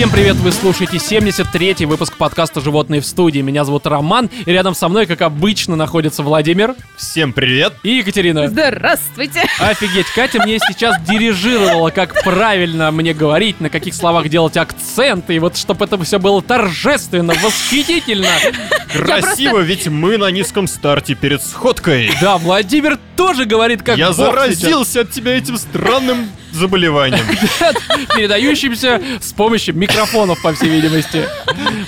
Всем привет, вы слушаете 73-й выпуск подкаста «Животные в студии». Меня зовут Роман, и рядом со мной, как обычно, находится Владимир Всем привет! и Екатерина. Здравствуйте! Офигеть, Катя мне сейчас дирижировала, как правильно мне говорить, на каких словах делать акценты, и вот чтобы это все было торжественно, восхитительно. Красиво, ведь мы на низком старте перед сходкой. Да, Владимир тоже говорит, как Я сейчас. заразился от тебя этим странным заболеванием. передающимся с помощью микрофонов, по всей видимости.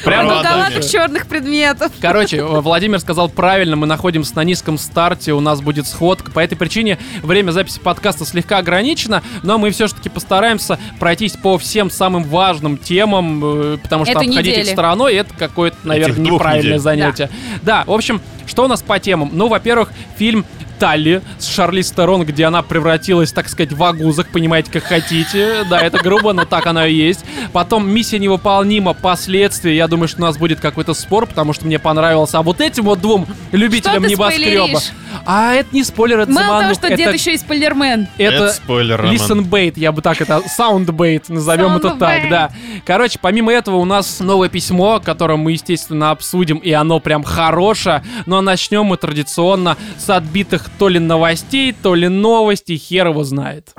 Прям. Голландых черных предметов. Короче, э, Владимир сказал правильно, мы находимся на низком старте, у нас будет сходка. По этой причине время записи подкаста слегка ограничено, но мы все-таки постараемся пройтись по всем самым важным темам, э, потому что обходить их стороной это какое-то, наверное, неправильное недель. Занятие. Да. в общем, что у нас по темам? Ну, во-первых, фильм Талли с Шарли Стерон, где она превратилась, так сказать, в агузах, понимаете, как хотите. Да, это грубо, но так оно и есть. Потом «Миссия невыполнима. Последствия». Я думаю, что у нас будет какой-то спор, потому что мне понравился. А вот этим вот двум любителям Что ты небоскреба. спойлеришь? А это не спойлер, это Мало того, заманух. что это, дед еще и спойлермен. это Это спойлер, Роман. Listen bait, я бы так это, soundbait, назовем это так, Soundbait. да. Короче, помимо этого у нас новое письмо, которое мы, естественно, обсудим, и оно прям хорошее, но начнем мы традиционно с отбитых то ли новостей, то ли новостей, хер его знает.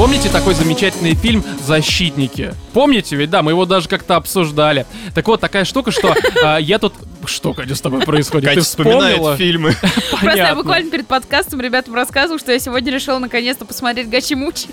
Помните такой замечательный фильм «Защитники»? Помните ведь, да, мы его даже как-то обсуждали. Так вот, такая штука, что а, я тут... Что, Катя, с тобой происходит? Катя Ты вспомнила? вспоминает фильмы. Просто я Понятно. буквально перед подкастом ребятам рассказывала, что я сегодня решила наконец-то посмотреть Гачи-Мучи.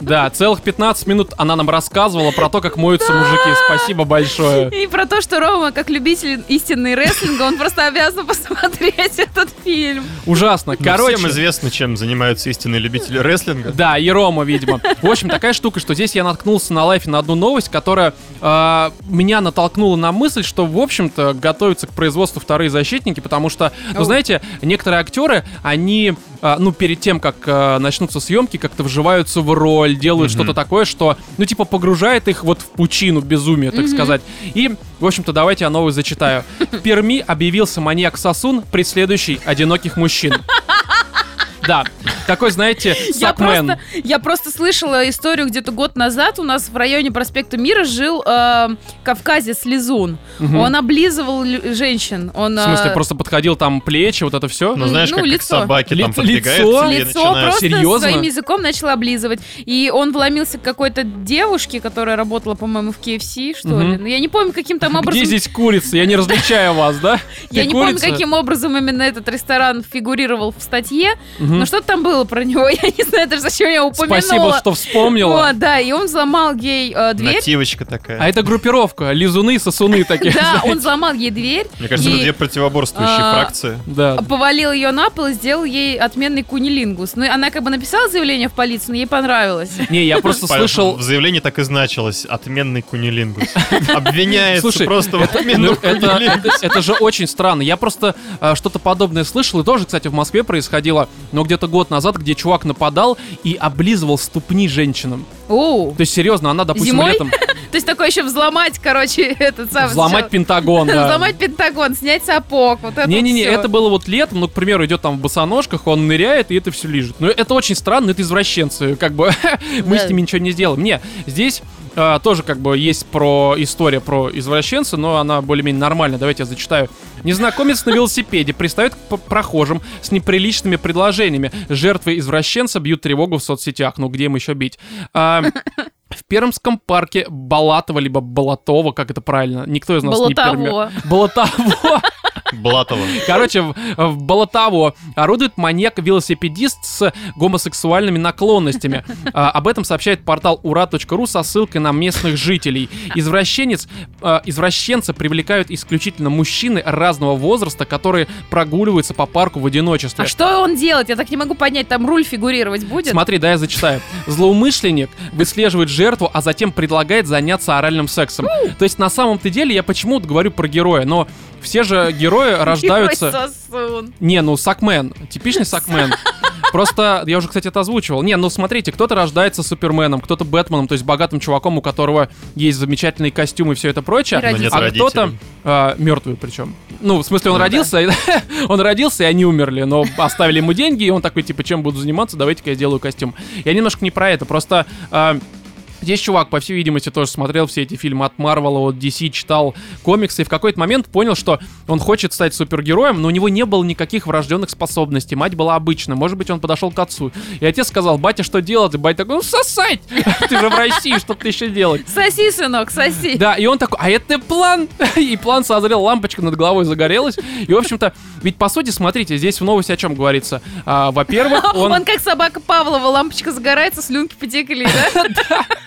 Да, целых 15 минут она нам рассказывала про то, как моются мужики. Спасибо большое. И про то, что Рома, как любитель истинной рестлинга, он просто обязан посмотреть этот фильм. Ужасно. Короче, Всем известно, чем занимаются истинные любители рестлинга. Да, и Рома, видимо. В общем, такая штука, что здесь я наткнулся на лайфе на одну новость, которая э, меня натолкнула на мысль, что, в общем-то, готовятся к производству вторые защитники, потому что, ну, знаете, некоторые актеры, они, э, ну, перед тем, как э, начнутся съемки, как-то вживаются в роль, делают что-то такое, что, ну, типа, погружает их вот в пучину безумия, так сказать. И, в общем-то, давайте я новость зачитаю. В Перми объявился маньяк-сосун, преследующий одиноких мужчин. Да, такой, знаете, Я сакмен. просто, я просто слышала историю где-то год назад. У нас в районе проспекта Мира жил э, кавказец Лизун. Он облизывал женщин. Он, В смысле, э, просто подходил там плечи, вот это все? Ну, знаешь, Ну, как, собаки Ли- там подбегают лицо? просто Серьезно? своим языком начал облизывать. И он вломился к какой-то девушке, которая работала, по-моему, в KFC, что ли. Ну, я не помню, каким там Где образом... здесь курица? Я не различаю вас, да? Я не помню, каким образом именно этот ресторан фигурировал в статье. Но что-то там было про него. Я не знаю даже, зачем я упомянула. Спасибо, что вспомнила. Вот, да, и он взломал ей э, дверь. Нативочка такая. А это группировка, лизуны, сосуны такие. Да, он взломал ей дверь. Мне кажется, это две противоборствующие а, фракции. Да. повалил ее на пол и сделал ей отменный кунилингус. Ну, она как бы написала заявление в полицию, но ей понравилось. Не, я просто слышал... В заявлении так и значилось. Отменный кунилингус. Обвиняется просто в Ну, отменном это, кунилингусе. это, это же очень странно. Я просто э, что-то подобное слышал, и тоже, кстати, в Москве происходило, но где-то год назад, где чувак нападал и облизывал ступни женщинам. Оу. То есть, серьезно, она, допустим, Зимой? летом То есть такое еще взломать, короче, этот самый... взломать Пентагон, да. Взломать Пентагон, снять сапог, вот это Не-не-не, это было вот летом, ну, к примеру, идет там в босоножках, он ныряет, и это все лежит. Ну, это очень странно, это извращенцы, как бы, мы с ними ничего не сделаем. Не, здесь а, тоже как бы есть про история про извращенца, но она более-менее нормальная. Давайте я зачитаю. Незнакомец на велосипеде пристает к прохожим с неприличными предложениями. Жертвы извращенца бьют тревогу в соцсетях. Ну, где им еще бить? А, в Пермском парке Балатова, либо Балатова, как это правильно? Никто из нас не Болотово. пермя. Болотово. Блатова. Короче, в, в Болотаво орудует маньяк-велосипедист с гомосексуальными наклонностями. А, об этом сообщает портал ура.ру со ссылкой на местных жителей. Извращенец, а, извращенца привлекают исключительно мужчины разного возраста, которые прогуливаются по парку в одиночестве. А что он делает? Я так не могу понять, там руль фигурировать будет? Смотри, да, я зачитаю. Злоумышленник выслеживает жертву, а затем предлагает заняться оральным сексом. То есть на самом-то деле я почему-то говорю про героя, но все же герои рождаются... Не, ну Сакмен, типичный Сакмен. Просто, я уже, кстати, это озвучивал. Не, ну смотрите, кто-то рождается Суперменом, кто-то Бэтменом, то есть богатым чуваком, у которого есть замечательные костюмы и все это прочее. И родители. нет а кто-то мертвый причем. Ну, в смысле, он Ну да. родился, и- он родился, и они умерли, но оставили ему деньги, и он такой, типа, чем буду заниматься, давайте-ка я сделаю костюм. Я немножко не про это, просто... а, Здесь чувак, по всей видимости, тоже смотрел все эти фильмы от Марвела, от DC, читал комиксы и в какой-то момент понял, что он хочет стать супергероем, но у него не было никаких врожденных способностей. Мать была обычная. Может быть, он подошел к отцу. И отец сказал, батя, что делать? И батя такой, ну сосать! Ты же в России, что ты еще делать? Соси, сынок, соси. Да, и он такой, а это план? И план созрел, лампочка над головой загорелась. И, в общем-то, ведь по сути, смотрите, здесь в новости о чем говорится. А, Во-первых, Он... он, как собака Павлова, лампочка загорается, слюнки потекли, да?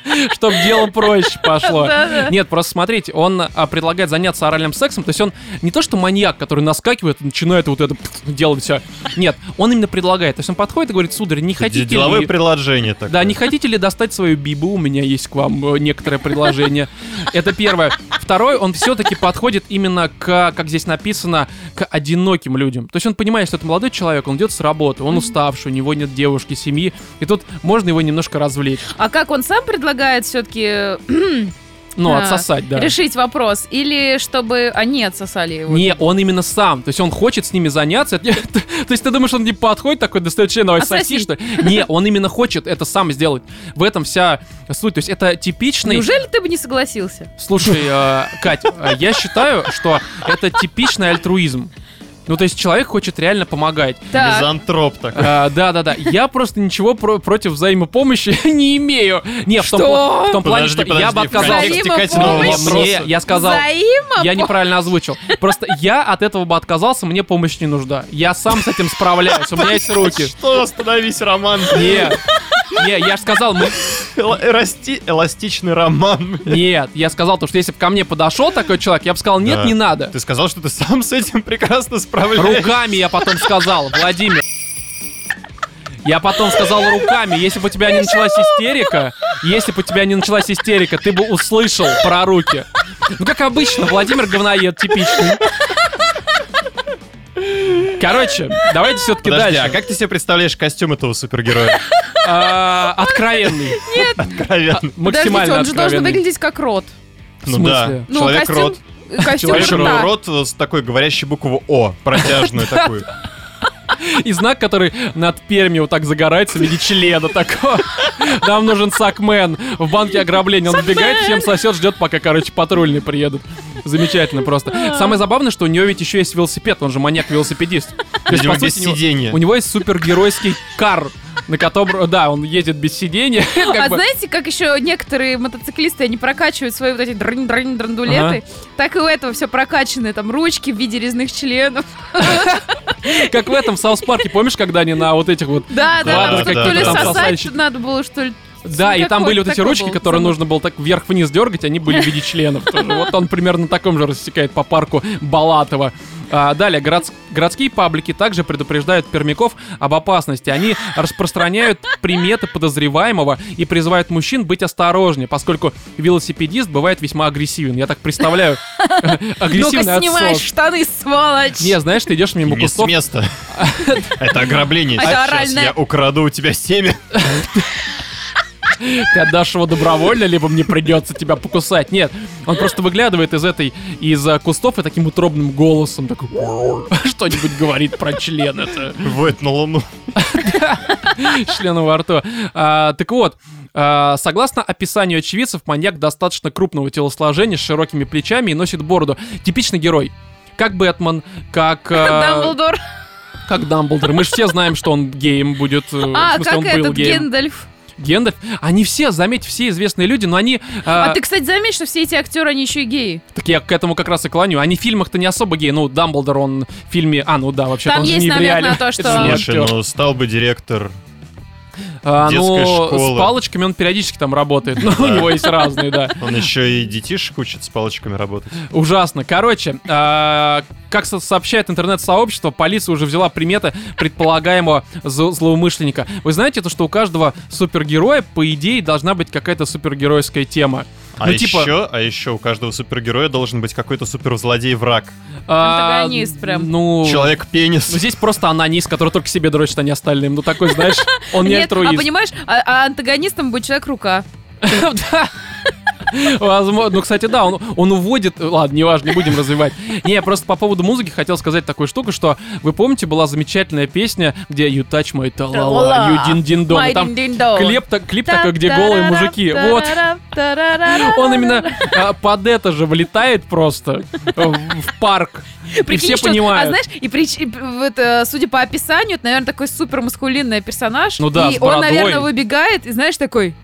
чтобы дело проще пошло. Нет, просто смотрите, он а, предлагает заняться оральным сексом, то есть он не то что маньяк, который наскакивает и начинает вот это делать все. Нет, он именно предлагает. То есть он подходит и говорит, сударь, не хотите Деловое ли... предложение такое. Да, не хотите ли достать свою бибу? У меня есть к вам э, некоторое предложение. Это первое. Второе, он все-таки подходит именно к, как здесь написано, к одиноким людям. То есть он понимает, что это молодой человек, он идет с работы, он уставший, у него нет девушки, семьи, и тут можно его немножко развлечь. А как он сам предлагает все-таки Ну, А, отсосать, да. решить вопрос? Или чтобы они отсосали его? Не, он именно сам. То есть он хочет с ними заняться. То есть ты думаешь, он не подходит такой, достает член, давай соси, что? Не, он именно хочет это сам сделать. В этом вся суть. То есть это типичный... Неужели ты бы не согласился? Слушай, э, Кать, э, я считаю, что это типичный альтруизм. Ну, то есть человек хочет реально помогать. Так, Мизантроп такой. А, Да, да, да. Я просто ничего про- против взаимопомощи не имею. Не, в том, Что? в том плане, Подожди, что я бы подожди, отказался. Мне, я сказал, я неправильно озвучил. Просто я от этого бы отказался, мне помощь не нужна. Я сам с этим справляюсь, у меня есть руки. Что, остановись, Роман. Нет, не, я же сказал, мы... Эла- расти- Эластичный роман. Нет, я сказал то, что если бы ко мне подошел такой человек, я бы сказал, нет, Да. не надо. Ты сказал, что ты сам с этим прекрасно справляешься. Руками я потом сказал, Владимир. Я потом сказал руками, если бы у тебя не началась истерика, если бы у тебя не началась истерика, ты бы услышал про руки. Ну, как обычно, Владимир говноед типичный. Короче, давайте все-таки дальше. а как ты себе представляешь костюм этого супергероя? А, откровенный. Откровенно. Максимально Подождите, он же должен откровенный. выглядеть как рот. В Ну да, смысле? Ну, костюм, костюм рота. Рот с такой говорящей букву О, протяжную такую. И знак, который над Перми вот так загорается в виде члена такого. Нам нужен сакмен. В банке ограбления. Он сбегает, всем сосет, ждет, пока, короче, патрульные приедут. Замечательно просто. Самое забавное, что у него ведь еще есть велосипед. Он же маньяк-велосипедист. То есть, по без сути, у него-. У него есть супергеройский кар, на котором, да, он едет без сидения. А бы. знаете, как еще некоторые мотоциклисты, они прокачивают свои вот эти дрын дрын драндулеты, так и у этого все прокачанное, там ручки в виде резных членов. Как в этом South Park е, помнишь, когда они на вот этих вот... Да, да, да, то ли. Там сосать надо было, что ли. Да, и там были вот эти ручки, был которые нужно было так вверх-вниз дергать, они были в виде членов. Вот он примерно на таком же рассекает по парку Балатово. А, далее, городс- городские паблики также предупреждают пермяков об опасности. Они распространяют приметы подозреваемого и призывают мужчин быть осторожнее, поскольку велосипедист бывает весьма агрессивен. Я так представляю, Ну-ка, агрессивный снимай отсос. штаны, сволочь! Не, знаешь, ты идешь мимо кустов, места. Это ограбление. Это Сейчас оральное. я украду у тебя семя. ты отдашь его добровольно, либо мне придется тебя покусать. Нет, он просто выглядывает из этой, из э, кустов и таким утробным голосом такой что-нибудь говорит про член. Это Воет на луну. члена во рту. А, так вот, а, согласно описанию очевидцев, маньяк достаточно крупного телосложения с широкими плечами и носит бороду. Типичный герой. Как Бэтмен, как... э, Дамблдор. Как Дамблдор. Мы же все знаем, что он геем будет. э, А, смысле, как он был этот геем. Гендальф. Гендальф. Они все, заметь, все известные люди, но они... А а, ты, кстати, заметь, что все эти актеры, они еще и геи. Так я к этому как раз и клоню. Они в фильмах-то не особо геи. Ну, Дамблдор, он в фильме... А, ну да, вообще Там он же есть не в намек реале. на то, что- же не Слушай, ну стал бы директор. А, детской ну, школы. с палочками он периодически там работает. Ну, у него есть разные, да. Он еще и детишек учит с палочками работать. Ужасно. Короче, а, как со- сообщает интернет-сообщество, полиция уже взяла приметы предполагаемого зло- злоумышленника. Вы знаете то, что у каждого супергероя, по идее, должна быть какая-то супергеройская тема. А Ну, типа- еще, а еще у каждого супергероя должен быть какой-то суперзлодей-враг. А, Антагонист прям. Ну... Человек-пенис. Ну, здесь просто анонист, который только себе дрочит, а не остальным. Ну, такой, знаешь, он не Нет, а альтруист. понимаешь, а, а антагонистом будет человек-рука. Возможно. Ну, кстати, да, он, он уводит... Ладно, неважно, не будем развивать. Не, я просто по поводу музыки хотел сказать такую штуку, что вы помните, была замечательная песня, где You touch my талала, you din din don. My Там клип, клип такой, где голые мужики. Вот. Он именно а, под это же влетает просто э, в парк. И Прикинь, все что- А понимают. знаешь, и, прич- и вот, э, судя по описанию, это, наверное, такой супер маскулинный персонаж. Ну да, и он, наверное, выбегает, и знаешь, такой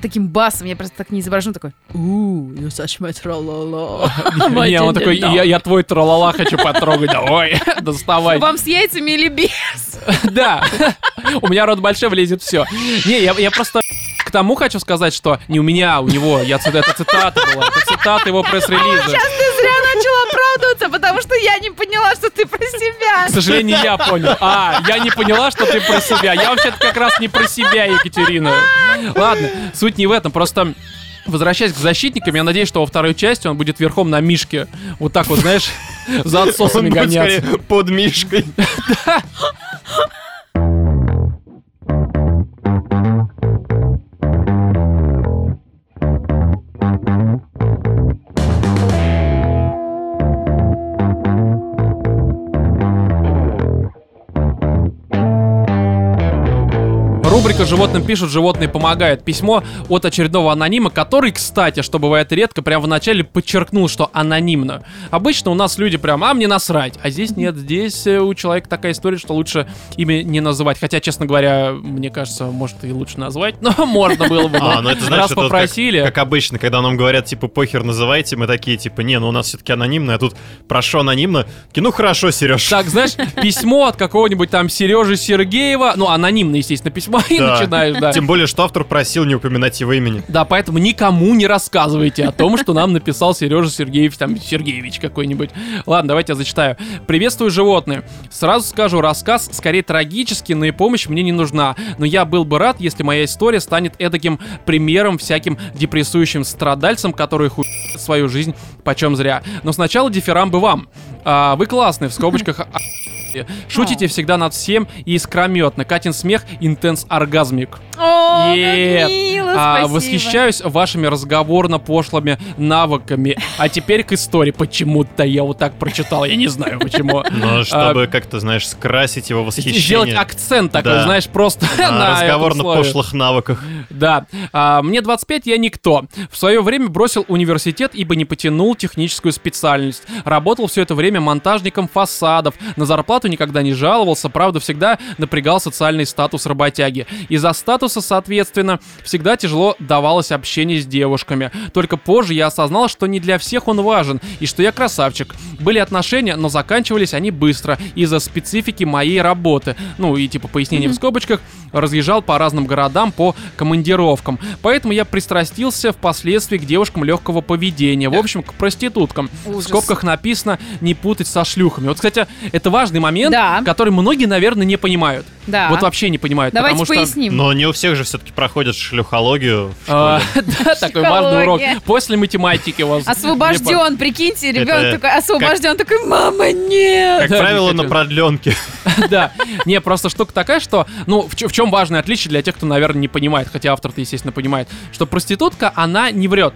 таким басом, я просто так не изображу, такой «Ooh, you such my tra-la-la». Не, он такой, я, твой тролала хочу потрогать, давай, доставай. Вам с яйцами или без? Да, у меня рот большой, влезет все. Не, я, просто к тому хочу сказать, что не у меня, у него, я, это цитата была, это цитата его пресс-релиза. Ты зря оправдываться, потому что я не поняла, что ты про К себя. сожалению, я понял. А, я не поняла, что ты про себя. Я вообще-то как раз не про себя, Екатерина. Ладно, суть не в этом, просто... Возвращаясь к защитникам, я надеюсь, что во второй части он будет верхом на Мишке. Вот так вот, знаешь, за отсосами Он будет гоняться. под мишкой. Рубрика «Животным пишут, животные помогают». Письмо от очередного анонима, который, кстати, что бывает редко, прямо в начале подчеркнул, что анонимно. Обычно у нас люди прям, а мне насрать. А здесь нет, здесь э, у человека такая история, что лучше имя не называть. Хотя, честно говоря, мне кажется, может и лучше назвать, но можно было бы. А, ну это значит, Раз попросили. Как, как обычно, когда нам говорят, типа, похер называйте, мы такие, типа, не, ну у нас все-таки анонимно, а тут прошу анонимно. Такие, Ну хорошо, Сереж. Так, знаешь, письмо от какого-нибудь там Сережи Сергеева, ну, анонимно, естественно, письмо, и Да. начинаешь, да. Тем более, что автор просил не упоминать его имени. Да, поэтому никому не рассказывайте о том, что нам написал Сережа Сергеевич, там, Сергеевич какой-нибудь. Ладно, давайте я зачитаю. Приветствую, животные. Сразу скажу, рассказ скорее трагический, но и помощь мне не нужна. Но я был бы рад, если моя история станет эдаким примером всяким депрессующим страдальцам, которые хуй свою жизнь почем зря. Но сначала дифирамбы вам. А, вы классные, в скобочках, а- Шутите всегда над всем и искрометно. Катин смех интенс оргазмик. О, как мило, А, спасибо. восхищаюсь вашими разговорно-пошлыми навыками. А теперь к истории. Почему-то я вот так прочитал, я не знаю почему. Но чтобы как-то, знаешь, скрасить его А, Сделать восхищение. акцент такой, знаешь, просто на на этом разговор на слове. пошлых навыках. Да. А, мне 25, я никто. В свое время бросил университет, ибо не потянул техническую специальность. Работал все это время монтажником фасадов. На зарплату никогда не жаловался, правда, всегда напрягал социальный статус работяги. Из-за статуса, соответственно, всегда тяжело давалось общение с девушками. Только позже я осознал, что не для всех он важен, и что я красавчик. Были отношения, но заканчивались они быстро из-за специфики моей работы. Ну и типа пояснение в скобочках, разъезжал по разным городам по командировкам. Поэтому я пристрастился впоследствии к девушкам легкого поведения. В общем, к проституткам. В Ужас. скобках написано не путать со шлюхами. Вот, кстати, это важный момент, Да. который многие, наверное, не понимают. Да. Вот вообще не понимают. Давайте потому что... поясним. Но не у всех же все-таки проходят шлюхологию А. Да, такой важный урок. После математики вас. Освобожден, прикиньте, ребенок такой освобожден, такой, мама, нет. Как правило, на продленке. Да. Не, просто штука такая, что, ну, в чем важное отличие для тех, кто, наверное, не понимает, хотя автор-то, естественно, понимает, что проститутка, она не врет.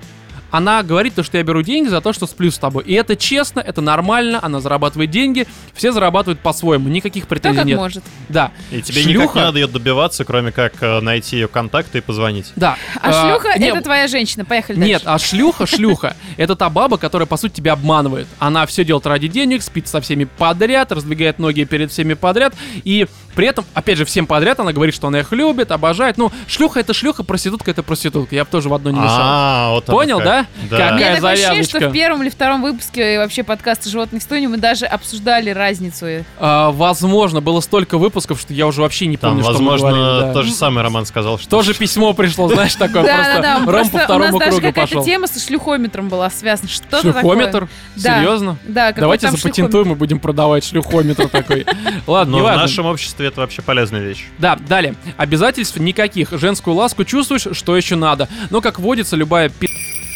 Она говорит то, что я беру деньги за то, что сплю с тобой. И это честно, это нормально, она зарабатывает деньги, все зарабатывают по-своему, никаких претензий как нет. может. Да. И тебе никак Шлюха- не надо ее добиваться, кроме как э, найти ее контакты и позвонить. Да. А шлюха не, это твоя женщина. Поехали Нет, дальше. а шлюха, шлюха, это та баба, которая, по сути, тебя обманывает. Она все делает ради денег, спит со всеми подряд, раздвигает ноги перед всеми подряд, и при этом, опять же, всем подряд она говорит, что она их любит, обожает. Ну, шлюха это шлюха, проститутка это проститутка. Я бы тоже в одно не мешал. А, вот Понял, как. Да? Да. Как- Мне Какая такое ощущение, что в первом или втором выпуске вообще подкаста «Животных историй» мы даже обсуждали разницу. А, возможно, было столько выпусков, что я уже вообще не Там, помню, что мы возможно, говорили, да. то же самое Роман сказал, что... Тоже письмо пришло, знаешь, такое Да, просто да, да. Ром Просто по у нас второму даже кругу какая-то пошел. тема со шлюхометром была связана. Что-то Шлюхометр? Серьезно? Да, Давайте запатентуем и будем продавать шлюхометр такой. Ладно, Но в нашем обществе это вообще полезная вещь. Да, далее. Обязательств никаких. Женскую ласку чувствуешь, что еще надо. Но, как водится, любая пи...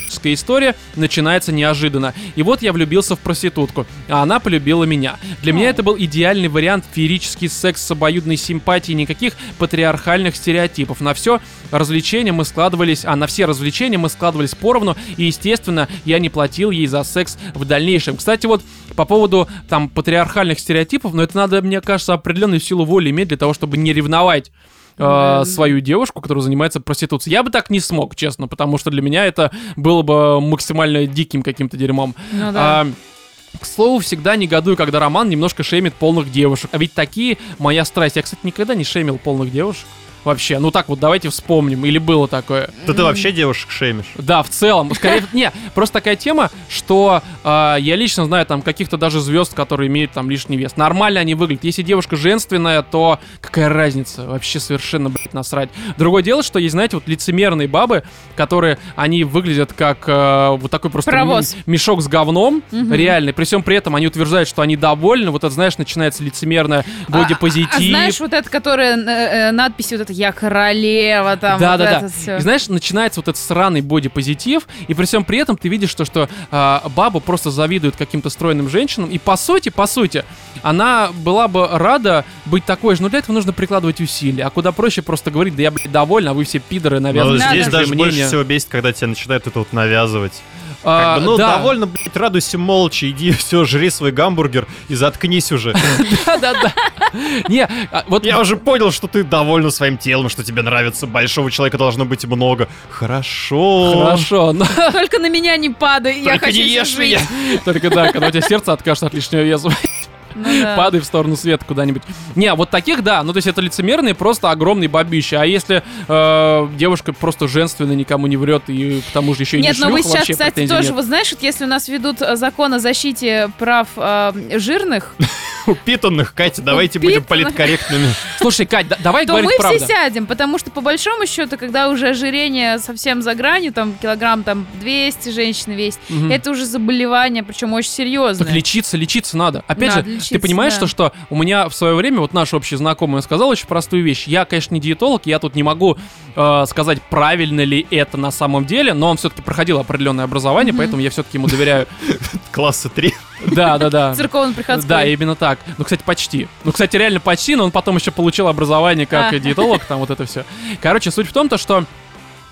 романтическая история начинается неожиданно. И вот я влюбился в проститутку, а она полюбила меня. Для меня это был идеальный вариант феерический секс с обоюдной симпатией, никаких патриархальных стереотипов. На все развлечения мы складывались, а на все развлечения мы складывались поровну, и, естественно, я не платил ей за секс в дальнейшем. Кстати, вот по поводу там патриархальных стереотипов, но это надо, мне кажется, определенную силу воли иметь для того, чтобы не ревновать э, свою девушку, которая занимается проституцией. Я бы так не смог, честно, потому что для меня это было бы максимально диким каким-то дерьмом. Ну да. А, к слову, всегда негодую, когда Роман немножко шеймит полных девушек. А ведь такие моя страсть. Я, кстати, никогда не шеймил полных девушек. Вообще, ну так вот, давайте вспомним. Или было такое? Да ты вообще девушек шеймишь. Да, в целом. Скорее, не, просто такая тема, что э, я лично знаю там каких-то даже звезд, которые имеют там лишний вес. Нормально они выглядят. Если девушка женственная, то какая разница? Вообще совершенно, блядь, насрать. Другое дело, что есть, знаете, вот лицемерные бабы, которые, они выглядят как э, вот такой просто м- мешок с говном, Мгм. реальный. При всем при этом они утверждают, что они довольны. Вот это, знаешь, начинается лицемерная бодипозитив. А, а знаешь, вот это, которая э, э, надпись вот это «Я королева», там Да, вот да, это да. всё. И знаешь, начинается вот этот сраный бодипозитив, и при всем при этом ты видишь, что, что а, баба просто завидует каким-то стройным женщинам, и по сути, по сути, она была бы рада быть такой же, но для этого нужно прикладывать усилия, а куда проще просто говорить, да я, блядь, довольна, а вы все пидоры, Но навязываете Надо. здесь даже больше мнения». всего бесит, когда тебя начинают это вот навязывать. А, Как бы, ну, да. довольно, блядь, радуйся молча, иди, все, жри свой гамбургер и заткнись уже. Да, да, да. Не, а, вот Я уже понял, что ты довольна своим телом, что тебе нравится, большого человека должно быть много. Хорошо. Хорошо, но Только на меня не падай, я Только хочу не ешь меня. только да, когда у тебя сердце откажет от лишнего веса. Ну да. Падай в сторону света куда-нибудь. Не, вот таких, да. Ну, то есть это лицемерные, просто огромные бабищи. А если э, девушка просто женственная, никому не врет, и к тому же еще и Нет, не но мы сейчас, кстати, тоже, нет. вот знаешь, вот если у нас ведут э, закон о защите прав э, жирных, Упитанных, Катя, давайте будем политкорректными. Слушай, Кать, да- давай то говорить мы правду. все сядем, потому что по большому счету, когда уже ожирение совсем за гранью, там килограмм там 200 женщины весит, Мгм. это уже заболевание, причем очень серьезное. Так лечиться, лечиться надо. Опять Надо же, ты понимаешь, да. что, что у меня в свое время, вот наш общий знакомый сказал очень простую вещь. Я, конечно, не диетолог, я тут не могу э, сказать, правильно ли это на самом деле, но он все-таки проходил определенное образование, поэтому я все-таки ему доверяю. Класса 3. Да, да, да. Церковно-приходской. Да, именно так. Ну, кстати, почти. Ну, кстати, реально почти, но он потом еще получил образование как А. диетолог, там вот это все. Короче, суть в том, то, что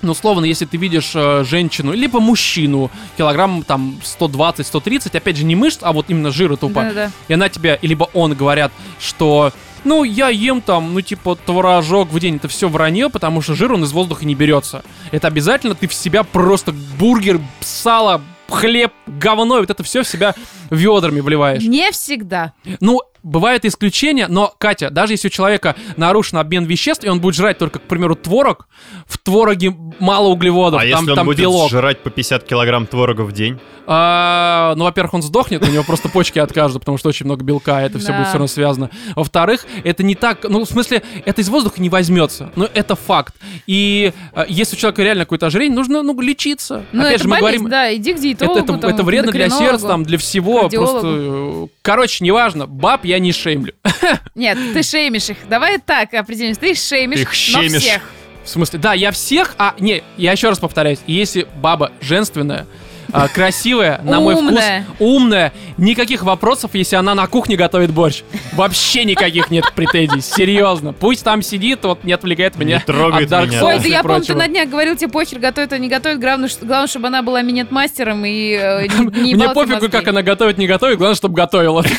ну, условно, если ты видишь э, женщину, либо мужчину, килограмм там 120-130, опять же, не мышц, а вот именно жира тупо, Да-да-да. и она тебе, либо он говорят, что ну, я ем там, ну, типа, творожок в день. Это все вранье, потому что жир, он из воздуха не берется. Это обязательно ты в себя просто бургер, сало, хлеб, говно, и вот это все в себя ведрами вливаешь. Не всегда. Ну, бывают исключения, но, Катя, даже если у человека нарушен обмен веществ, и он будет жрать только, к примеру, творог, в твороге мало углеводов, А там, если он там будет белок. жрать по 50 килограмм творога в день? А, ну, во-первых, он сдохнет, у него просто почки откажут, потому что очень много белка, это все будет все равно связано. Во-вторых, это не так, ну, в смысле, это из воздуха не возьмется, ну, это факт. И а, если у человека реально какое-то ожирение, нужно, ну, лечиться. Ну, Опять это же, мы говорим, да, иди к диетологу. это, вредно для сердца, там, для всего. Просто, короче, неважно, баб я не шеймлю. Нет, ты шеймишь их. Давай так определимся. Ты шеймишь, Ты их но щемишь. всех. В смысле, да, я всех, а, не, я еще раз повторяюсь, если баба женственная, а, красивая, на мой вкус, Умная. никаких вопросов, если она на кухне готовит борщ. Вообще никаких нет претензий, серьезно. Пусть там сидит, вот не отвлекает меня Не трогает от меня. Ой, да я помню, ты на днях говорил, тебе похер, готовит, а не готовит. Главное, главное чтобы она была минет-мастером и э, не, не Мне пофигу, как она готовит, не готовит, главное, чтобы готовила.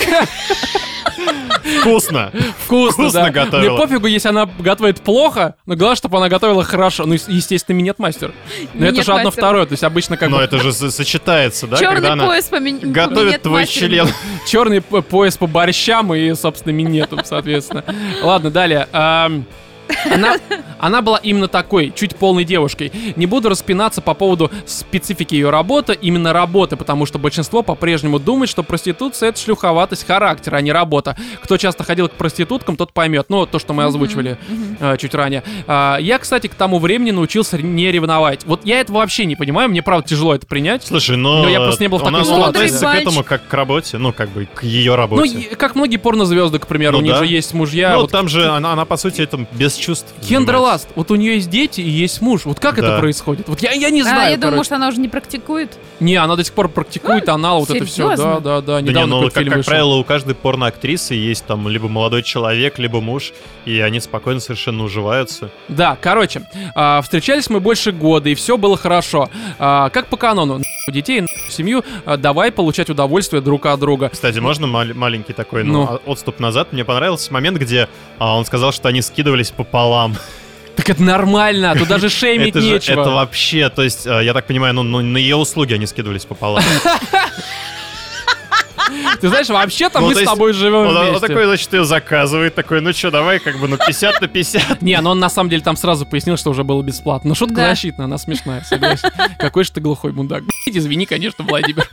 Вкусно. Вкусно, Вкусно да. готовила. Мне пофигу, если она готовит плохо, но главное, чтобы она готовила хорошо. Ну, естественно, минет-мастер. Но это же одно второе, то есть обычно как Но это же со- сочетается, да? Черный Когда она пояс по готовит твой член. черный пояс по борщам и, собственно, минетом, соответственно. Ладно, далее. Она, она была именно такой, чуть полной девушкой. Не буду распинаться по поводу специфики ее работы, именно работы, потому что большинство по-прежнему думает, что проституция это шлюховатость характера, а не работа. Кто часто ходил к проституткам, тот поймет. Ну, то, что мы озвучивали э, чуть ранее. А, я, кстати, к тому времени научился не ревновать. Вот я этого вообще не понимаю, мне правда тяжело это принять. Слушай, но... Но я просто не был в такой она ситуации. относится к этому как к работе, ну, как бы к ее Ну, работе. и- как многие порнозвезды, к примеру, Ну у них да. же есть мужья. Ну, вот там же она, она, по сути, это без чувств. Кендра балласт. Вот у нее есть дети и есть муж. Вот как это Да. происходит? Вот я, я не А, знаю. я думаю, короче. может, она уже не практикует. Не, она до сих пор практикует анал, вот это все. Да, серьезно? да, да. Да не, ну, как, как вышел. правило, у каждой порноактрисы есть там либо молодой человек, либо муж, и они спокойно совершенно уживаются. Да, короче, а, встречались мы больше года, и все было хорошо. А, как по канону, у детей, семью, а, давай получать удовольствие друг от друга. Кстати, можно мал- маленький такой ну, Ну. а- отступ назад? Мне понравился момент, где а, он сказал, что они скидывались пополам. Так это нормально, тут даже шеймить это же нечего. это вообще, то есть, а, я так понимаю, ну, ну, на ее услуги они скидывались пополам. Ты знаешь, вообще-то Ну, мы с тобой живем Он, он вместе. такой, значит, ее заказывает, такой, ну что, давай, как бы, ну 50 на 50. Не, но он на самом деле там сразу пояснил, что уже было бесплатно. Но шутка Да. защитная, она смешная, согласен. Какой же ты глухой мудак. Извини, конечно, Владимир.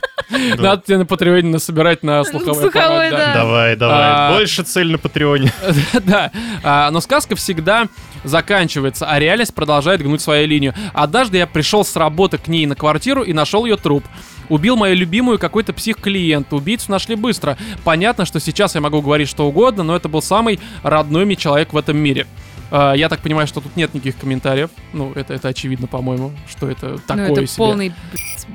Надо тебе на Патреоне насобирать на слуховой аппарат, да. Давай, давай. А. Больше цель на Патреоне. Да, А, но сказка всегда заканчивается, а реальность продолжает гнуть свою линию. Однажды я пришел с работы к ней на квартиру и нашел ее труп. Убил мою любимую какой-то псих-клиент. Убийцу нашли быстро. Понятно, что сейчас я могу говорить что угодно, но это был самый родной мне человек в этом мире. А, Я так понимаю, что тут нет никаких комментариев. Ну, это, это очевидно, по-моему, что это Ну, такое это себе. полный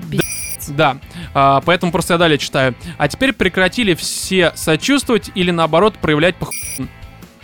блядь, Да, А, поэтому просто я далее читаю. А теперь прекратили все сочувствовать или наоборот проявлять пох...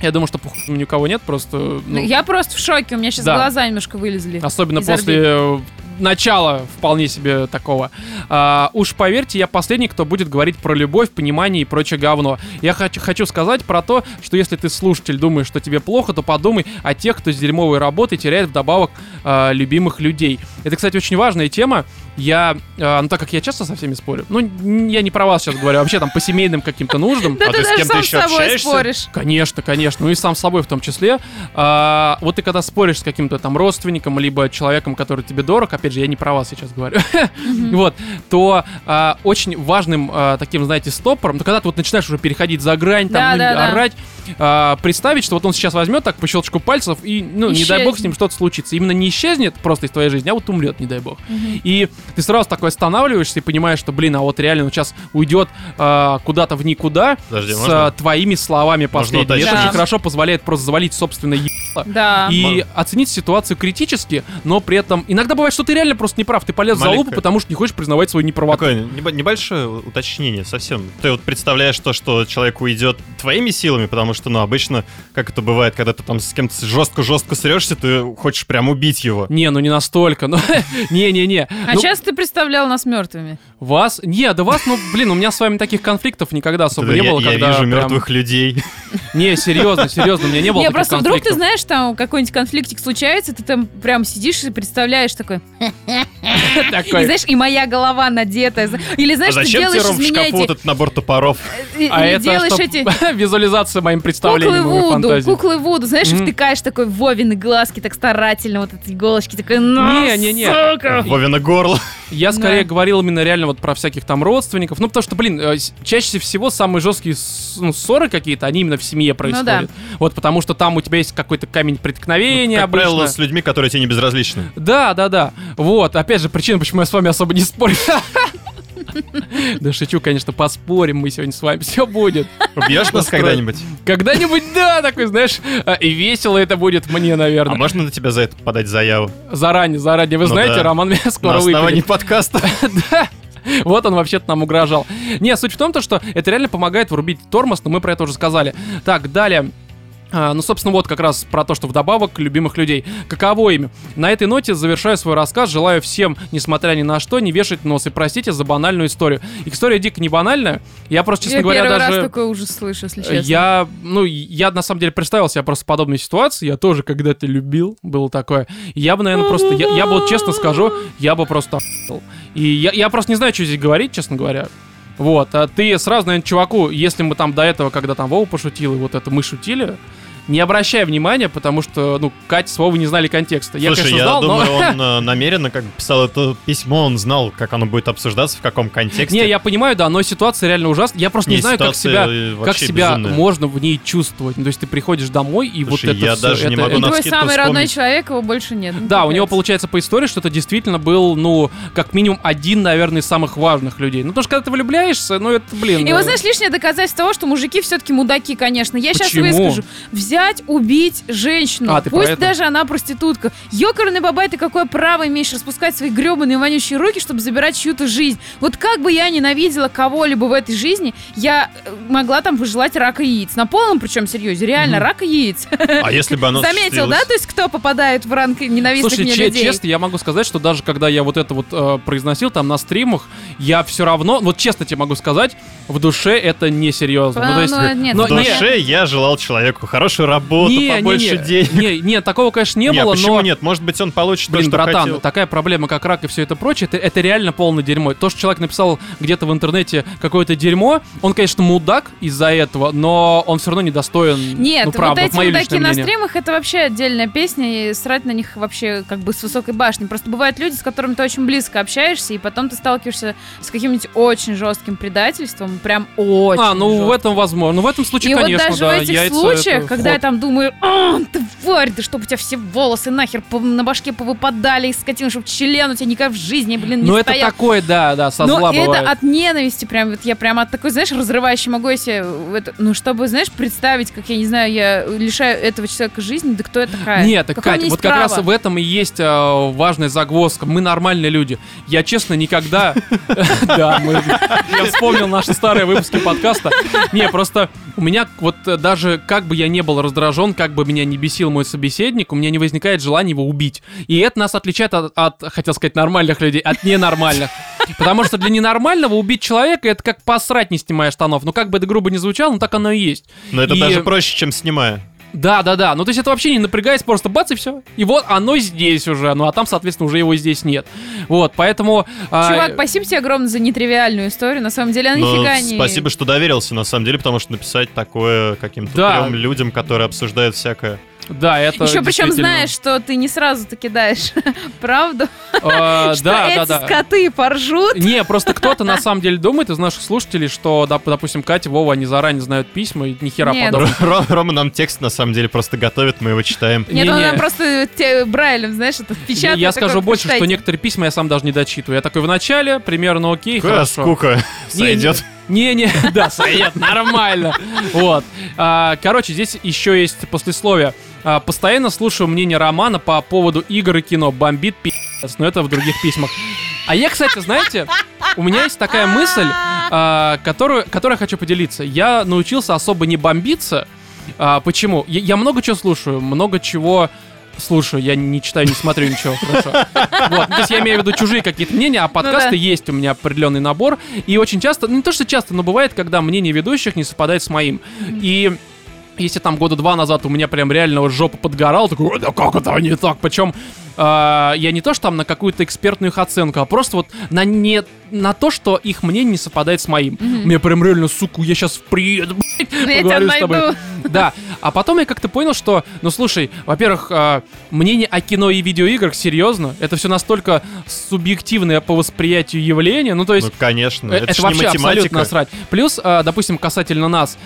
Я думаю, что пох... ни у кого нет, просто... ну, Ну, Я просто в шоке, у меня сейчас Да. глаза немножко вылезли. Особенно после э, начала вполне себе такого. А, уж поверьте, я последний, кто будет говорить про любовь, понимание и прочее говно. Я хочу, хочу сказать про то, что если ты слушатель думаешь, что тебе плохо, то подумай о тех, кто с дерьмовой работой теряет вдобавок а, любимых людей. Это, кстати, очень важная тема. Я, а, ну так как я часто со всеми спорю, ну я не про вас сейчас говорю, а вообще там по семейным каким-то нуждам. Да А ты с даже кем-то еще общаешься? споришь. Конечно, конечно. Ну и сам с собой в том числе. А, вот ты когда споришь с каким-то там родственником, либо человеком, который тебе дорог, опять же, я не про вас сейчас говорю, вот, то а, очень важным а, таким, знаете, стопором, то когда ты вот начинаешь уже переходить за грань, там, Да, ну, да, орать, представить, что вот он сейчас возьмет так по щелчку пальцев и, ну, не дай бог с ним что-то случится. Именно не исчезнет просто из твоей жизни, а вот умрет, не дай бог. И ты сразу такой останавливаешься и понимаешь, что, блин, а вот реально он сейчас уйдет а, куда-то в никуда Подожди, с можно? а, твоими словами последними. Это Да. очень хорошо позволяет просто завалить собственное ебало Да. и оценить ситуацию критически, но при этом иногда бывает, что ты реально просто не прав, ты полез за лупу, Маленькое. потому что не хочешь признавать свою неправоту. Такое небо- небольшое уточнение совсем. Ты вот представляешь то, что человек уйдет твоими силами, потому что, ну, обычно, как это бывает, когда ты там с кем-то жестко-жестко срешься, ты хочешь прям убить его. Не, ну не настолько, ну не-не-не. А Ну, сейчас ты представлял нас мертвыми. Вас? Не, да вас, ну, блин, у меня с вами таких конфликтов никогда особо не я, было, я когда вижу прям- мертвых людей. Не, серьезно, серьезно, у меня не было Не, таких просто вдруг ты знаешь, там какой-нибудь конфликтик случается, ты там прям сидишь и представляешь такой. Такой. И знаешь, и моя голова надетая. Или А знаешь, ты зачем тебе, делаешь меня шкафу этот набор топоров? и- А это делаешь чтоб эти... визуализация моим Куклы представлением моей Вуду, фантазии. куклы Вуду, знаешь, втыкаешь такой Вовины глазки так старательно, вот эти иголочки, такой, ну, Не-не-не. сука. Вовина горло. Я скорее Да. говорил именно реально вот про всяких там родственников. Ну, потому что, блин, э, чаще всего самые жесткие ну, ссоры какие-то, они именно в семье происходят. Вот потому что там у тебя есть какой-то камень преткновения как обычно. правило, с людьми, которые тебе не безразличны. Да, да, да. Вот, опять же, причина, почему я с вами особо не спорю. Да шучу, конечно, поспорим мы сегодня с вами, все будет. Убьешь нас когда-нибудь? Когда-нибудь, да, такой, знаешь, э, и весело это будет мне, А наверное. можно на тебя за это подать заяву? Заранее, заранее. Вы Ну знаете. Роман меня скоро На основании выпилит. подкаста. Да. Вот он вообще-то нам угрожал. Не, суть в том, то, что это реально помогает врубить тормоз, но мы про это уже сказали. Так, далее. А, ну, собственно, вот как раз про то, что вдобавок любимых людей. Каково им? На этой ноте завершаю свой рассказ. Желаю всем, несмотря ни на что, не вешать нос. И простите за банальную историю. История дико не банальная. Я просто, честно Я говоря, первый даже... раз такой ужас слышу, если честно. Я, ну, я на самом деле представил себе просто подобную ситуацию. Я тоже когда-то любил, было такое. Я бы, наверное, просто, я, я бы вот честно скажу, я бы просто. И я, я просто не знаю, что здесь говорить, честно говоря. Вот, а ты сразу, наверное, чуваку, если мы там до этого, когда там Вова пошутил, и вот это мы шутили, не обращай внимания, потому что, ну, Катя с Вовой не знали контекста. Я, Слушай, конечно, я знал, но... думаю, он э, намеренно как бы писал это письмо, он знал, как оно будет обсуждаться, в каком контексте. Не, я понимаю, да, но ситуация реально ужасная. Я просто не, Не, знаю, как себя, э, как себя безумная. можно в ней чувствовать. Ну, то есть ты приходишь домой и Слушай, вот это я всё, даже не это- могу И на твой самый родной человек, его больше нет. Ну, Да, у него получается по истории, что это действительно был, ну, как минимум один, наверное, из самых важных людей. Ну, потому что когда ты влюбляешься, ну, это, блин... И ну, вот знаешь, лишнее доказательство того, что мужики все-таки мудаки, конечно. Я сейчас Почему? выскажу. Взял взять, убить женщину. А, ты про Пусть это? даже она проститутка. Ёкарный бабай, ты какое право имеешь распускать свои гребаные вонючие руки, чтобы забирать чью-то жизнь? Вот как бы я ненавидела кого-либо в этой жизни, я э, могла там пожелать рака яиц. На полном причем серьезе, реально, рака яиц. А если бы оно Заметил, да? То есть кто попадает в ранг ненавистных Слушай, мне че- людей? честно, я могу сказать, что даже когда я вот это вот э, произносил там на стримах, я все равно, вот честно тебе могу сказать, в душе это несерьезно. Ну, то есть, Ну, нет, но В душе я желал человеку работу, не, не, побольше не, денег. не, не, такого, конечно, не, Не, а было, почему но... нет? Может быть, он получит Блин, то, что братан, хотел. такая проблема, как рак и все это прочее, это, это реально полное дерьмо. То, что человек написал где-то в интернете какое-то дерьмо, он, конечно, мудак из-за этого, но он все равно недостоин. Нет, ну, правда, вот эти мое мудаки на стримах это вообще отдельная песня, и срать на них вообще как бы с высокой башни. Просто бывают люди, с которыми ты очень близко общаешься, и потом ты сталкиваешься с каким-нибудь очень жестким предательством, прям очень А, ну в жестким. этом возможно. Ну в этом случае, И вот конечно, даже да, в этих яйца случаях, это когда я там думаю, «А, тварь, да чтобы у тебя все волосы нахер на башке повыпадали, и скотина, чтобы член у тебя никогда в жизни, блин, не Ну это такое, да, да, со Но зла это бывает. от ненависти прям, вот я прям от такой, знаешь, разрывающей могу я себе, это- ну, чтобы, знаешь, представить, как, я не знаю, я лишаю этого человека жизни, да кто я такая? Нет, так, Кать, вот как раз в этом и есть э, важная загвоздка. Мы нормальные люди. Я, честно, никогда... Да, я вспомнил наши старые выпуски подкаста. Не, просто у меня вот даже как бы я не был раздражен, как бы меня не бесил мой собеседник, у меня не возникает желания его убить. И это нас отличает от, от, хотел сказать, нормальных людей, от ненормальных. Потому что для ненормального убить человека это как посрать, не снимая штанов. Ну, как бы это грубо не звучало, но так оно и есть. Но это И- даже проще, чем снимая. Да, да, да. Ну, то есть это вообще не напрягаясь, просто бац и все. И вот оно здесь уже. Ну, а там, соответственно, уже его здесь нет. Вот, поэтому... а, Чувак, спасибо тебе огромное за нетривиальную историю. На самом деле, она Но нифига не... спасибо, что доверился, на самом деле, потому что написать такое каким-то Да. трем людям, которые обсуждают всякое. Да, это Еще причем знаешь, что ты не сразу-то кидаешь правду, А, что Да, да, эти да. скоты поржут. Не, просто кто-то на самом деле думает из наших слушателей, что, доп- допустим, Катя, Вова, они заранее знают письма и ни хера подобного. Ро- Рома нам текст на самом деле просто готовит, мы его читаем. Нет, он нам просто Брайлем, знаешь, это печатает. я скажу больше, что некоторые письма я сам даже не дочитываю. Я такой в начале, примерно окей, хорошо. скука Не, сойдет. Не-не, да, сойдет, нормально. Вот. А, Короче, здесь еще есть послесловие. А, Постоянно слушаю мнение Романа по поводу игр и кино. Бомбит пи***ц, но это в других письмах. А я, кстати, знаете, у меня есть такая мысль, а, которую, которой я хочу поделиться. Я научился особо не бомбиться. А, Почему? Я, много чего слушаю, много чего слушаю. Я не читаю, не смотрю ничего. Хорошо. Вот, ну, то есть я имею в виду чужие какие-то мнения, а подкасты да. есть у меня определенный набор. И очень часто, ну не то что часто, но бывает, когда мнение ведущих не совпадает с моим. И если там года два назад у меня прям реально вот жопа подгорала, такой, «Ой, да как это не так? Причем а, я не то, что там на какую-то экспертную их оценку, а просто вот на не на то, что их мнение не совпадает с моим. Мне прям реально, сука, я сейчас приеду, Я поговорю с тобой. Да, а потом я как-то понял, что, ну слушай, во-первых, а, мнение о кино и видеоиграх, серьезно, это все настолько субъективное по восприятию явления, ну то есть Ну, конечно, Э, это, вообще абсолютно математика. насрать. Плюс, а, допустим, касательно нас.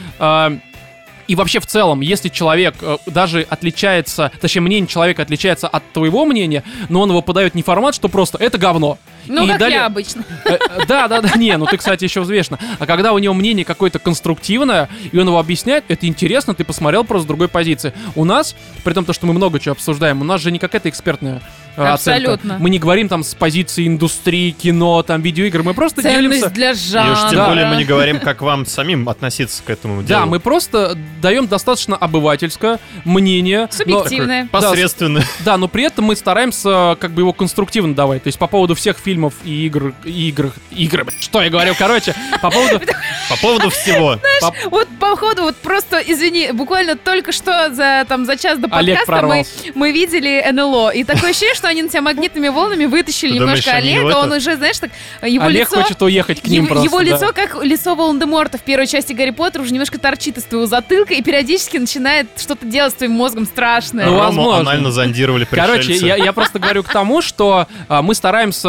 И вообще в целом, если человек э, даже отличается, точнее мнение человека отличается от твоего мнения, но он его подает не формат, что просто это говно. Ну, И как далее- я обычно. Э, э, Да, да, да, не, ну ты, кстати, еще взвешенно. А когда у него мнение какое-то конструктивное, и он его объясняет, это интересно, ты посмотрел просто с другой позиции. У нас, при том, то, что мы много чего обсуждаем, у нас же не какая-то экспертная э, оценка. Абсолютно. Мы не говорим там с позиции индустрии, кино, там, видеоигр, мы просто Ценность делимся... для И уж жанра. тем Да. более мы не говорим, как вам самим относиться к этому делу. Да, мы просто даем достаточно обывательское мнение. но- Субъективное. Посредственно. Да, но при этом мы стараемся как бы его конструктивно давать. То есть по поводу всех фильмов и игр, и игр, игры, блядь, что я говорю, короче, по поводу... По поводу всего. по- Вот походу, вот просто, извини, буквально только что за, там, за час до подкаста мы, мы видели НЛО. И такое ощущение, что они на тебя магнитными волнами вытащили Ты немножко думаешь, Олега. Он это- уже, знаешь, так, его Олег лицо... хочет уехать к ним его, просто. его да. лицо, как лицо Волан-де-Морта в первой части Гарри Поттера, уже немножко торчит из твоего затылка и периодически начинает что-то делать с твоим мозгом страшное. Ну, Рому возможно. анально зондировали Короче, пришельцы. я, я просто говорю к тому, что а, мы стараемся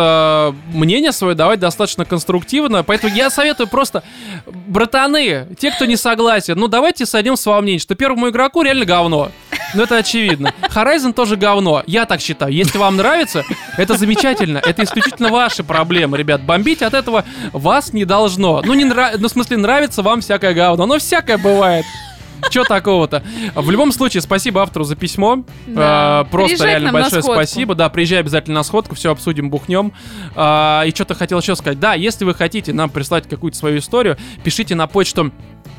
мнение свое давать достаточно конструктивно, поэтому я советую просто, братаны, те, кто не согласен, ну давайте сойдем с вами мнение, что первому игроку реально говно. Ну это очевидно. Horizon тоже говно. Я так считаю. Если вам нравится, это замечательно. Это исключительно ваши проблемы, ребят. Бомбить от этого вас не должно. Ну, не нра... ну в смысле, нравится вам всякое говно. Но всякое бывает. Чё такого-то? В любом случае, спасибо автору за письмо. Да. Э, Просто Приезжай к реально большое спасибо. Да, приезжай обязательно на сходку, все обсудим, бухнем. А, И что-то хотел еще сказать. Да, если вы хотите нам прислать какую-то свою историю, пишите на почту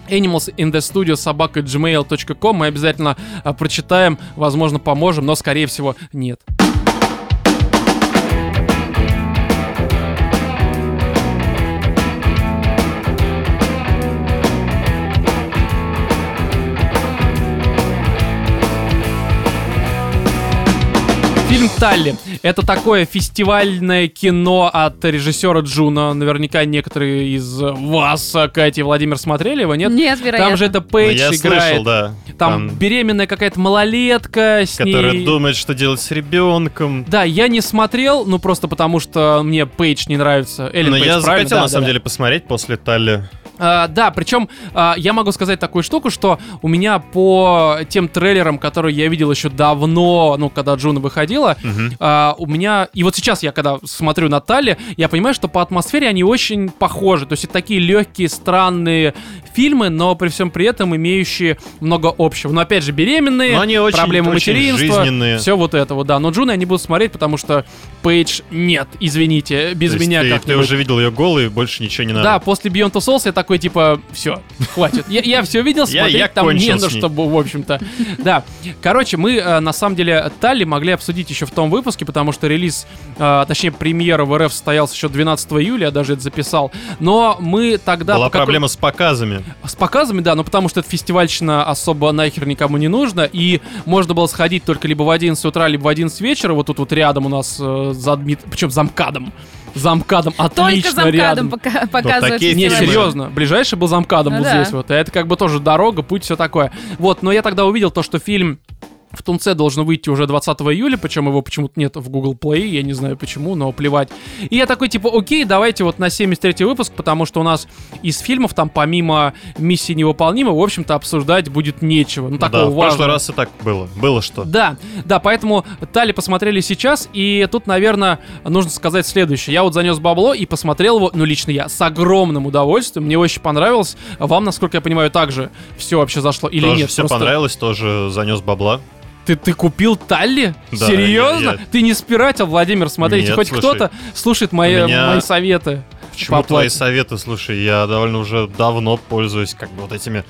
Animals in the Studio собака gmail.com Мы обязательно а, прочитаем, возможно, поможем, но, скорее всего, нет. Фильм «Талли» — это такое фестивальное кино от режиссера Джуно. Наверняка некоторые из вас, Катя и Владимир, смотрели его, нет? Нет, вероятно. Там же это Ну, Пейдж я играет. слышал, да. Там, беременная какая-то малолетка с Которая ней... думает, что делать с ребенком. Да, я не смотрел, ну просто потому что мне Пейдж не нравится. Эллен Но Пейдж, я правильно? захотел, Да, на да, самом да. деле, посмотреть после Талли. А, да, причем а, я могу сказать такую штуку, что у меня по тем трейлерам, которые я видел еще давно, ну, когда Джуно выходила, Мгм. а, у меня... И вот сейчас я, когда смотрю на Талли, я понимаю, что по атмосфере они очень похожи. То есть это такие легкие, странные фильмы, но при всем при этом имеющие много общего. Но опять же, беременные, Но они очень- проблемы очень материнства, жизненные. все вот это вот, да. Но Джуно я не буду смотреть, потому что Пейдж нет, извините, без То меня ты, как ты уже видел ее голой, больше ничего не надо. да, после Beyond Two Souls я такой, типа, все, хватит. Я, я все видел, Я- смотреть я там не на что, в общем-то. Да, короче, мы, э, на самом деле, Талли могли обсудить еще в том выпуске, потому что релиз, э, точнее, премьера в РФ состоялся еще 12 июля, я даже это записал. Но мы тогда... Была проблема с показами. с показами, да, но потому что эта фестивальщина особо нахер никому не нужна, и можно было сходить только либо в 11 утра, либо в 11 вечера, вот тут вот рядом у нас э, за причем замкадом. Замкадом, отлично Только замкадом рядом. пока- показывают. такие Не, фестиваль. серьезно, ближайший был замкадом Ну вот да. здесь вот. И это как бы тоже дорога, путь, все такое. Вот, но я тогда увидел то, что фильм в Тунце должен выйти уже 20 июля, причем его почему-то нет в Google Play, я не знаю почему, но плевать. И я такой, типа, окей, давайте вот на 73 выпуск, потому что у нас из фильмов там помимо «Миссии невыполнима», в общем-то, обсуждать будет нечего. Ну, Ну да, такого в прошлый важного. раз и так было. Было что. Да, да, поэтому Тали посмотрели сейчас, и тут, наверное, нужно сказать следующее. Я вот занес бабло и посмотрел его, ну, лично я, с огромным удовольствием. Мне очень понравилось. Вам, насколько я понимаю, также все вообще зашло или тоже нет? все Просто понравилось, тоже занес бабла. Ты, ты купил Талли? Да, Серьезно? я- я- Ты не спиратил, Владимир? Смотрите, Нет, хоть слушай, кто-то слушает мои, меня- мои советы. Почему По твои советы, слушай, я довольно уже давно пользуюсь как бы вот этими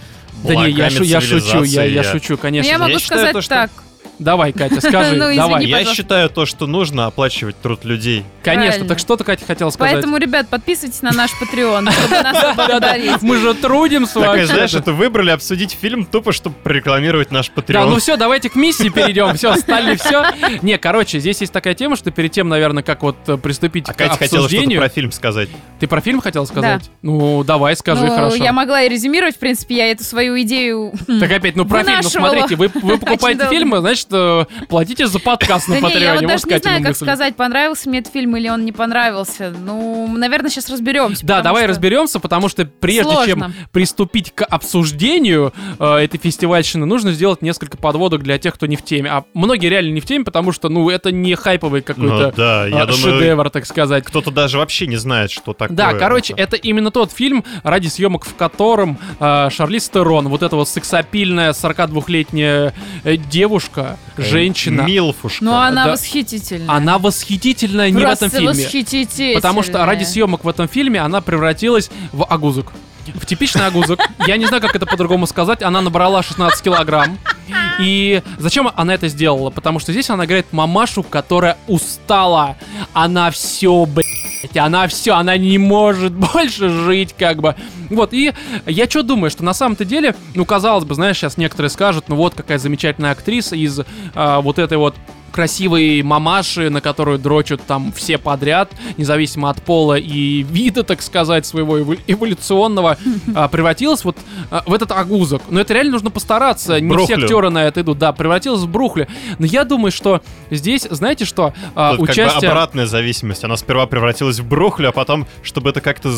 Да не, я, шу- я шучу, я, цивилизации. я шучу, Но конечно. я же. могу Я считаю сказать то, что- так. Давай, Катя, скажи, Ну, извини, давай. Я пожалуйста. считаю то, что нужно оплачивать труд людей. Конечно, Правильно. так что ты, Катя, хотела сказать? Поэтому, ребят, подписывайтесь на наш Patreon, чтобы нас поблагодарить. Мы же трудимся Так, вообще. знаешь, это выбрали обсудить фильм тупо, чтобы прорекламировать наш Да, Patreon. ну все, давайте к миссии перейдем. Все, стали все. Не, короче, здесь есть такая тема, что перед тем, наверное, как вот э, приступить а к Катя хотела что-то обсуждению. про фильм сказать. Ты про фильм хотела сказать? Ну, давай, скажи, Ну, хорошо. я могла и резюмировать, в принципе, я эту свою идею... Так опять, ну про фильм, ну смотрите, вы, вы покупаете фильмы, значит, платите за подкаст на я Патреоне. вот Вот даже не знаю, как сказать, понравился мне этот фильм или он не понравился. Ну, наверное, сейчас разберемся. Да, давай разберемся, потому что прежде чем приступить к обсуждению э, этой фестивальщины, нужно сделать несколько подводок для тех, кто не в теме. А многие реально не в теме, потому что, ну, это не хайповый какой-то Ну я э, шедевр, так сказать. кто-то даже вообще не знает, что такое. Да, короче, это. именно тот фильм, ради съемок в котором э, Шарлиз Терон, вот эта вот сексапильная 42-летняя э, девушка, женщина, Милфушка. Но она Да. восхитительная. она восхитительная не в этом фильме. восхитительная. Потому что ради съемок в этом фильме она превратилась в агузок. В типичный агузок. Я не знаю, как это по-другому сказать. Она набрала 16 килограмм. И зачем она это сделала? Потому что здесь она играет мамашу, которая устала. Она все, блядь, она все, она не может больше жить, как бы. Вот, и я что думаю, что на самом-то деле, ну, казалось бы, знаешь, сейчас некоторые скажут, ну вот какая замечательная актриса из а, вот этой вот красивой мамаши, на которую дрочат там все подряд, независимо от пола и вида, так сказать, своего эволю- эволюционного, а, превратилась вот а, в этот агузок. Но это реально нужно постараться. Не все актеры на это идут. Да, превратилась в брухлю. Но я думаю, что здесь, знаете что, а, Тут как бы участие... обратная зависимость. Она сперва превратилась в брухлю, а потом, чтобы это как-то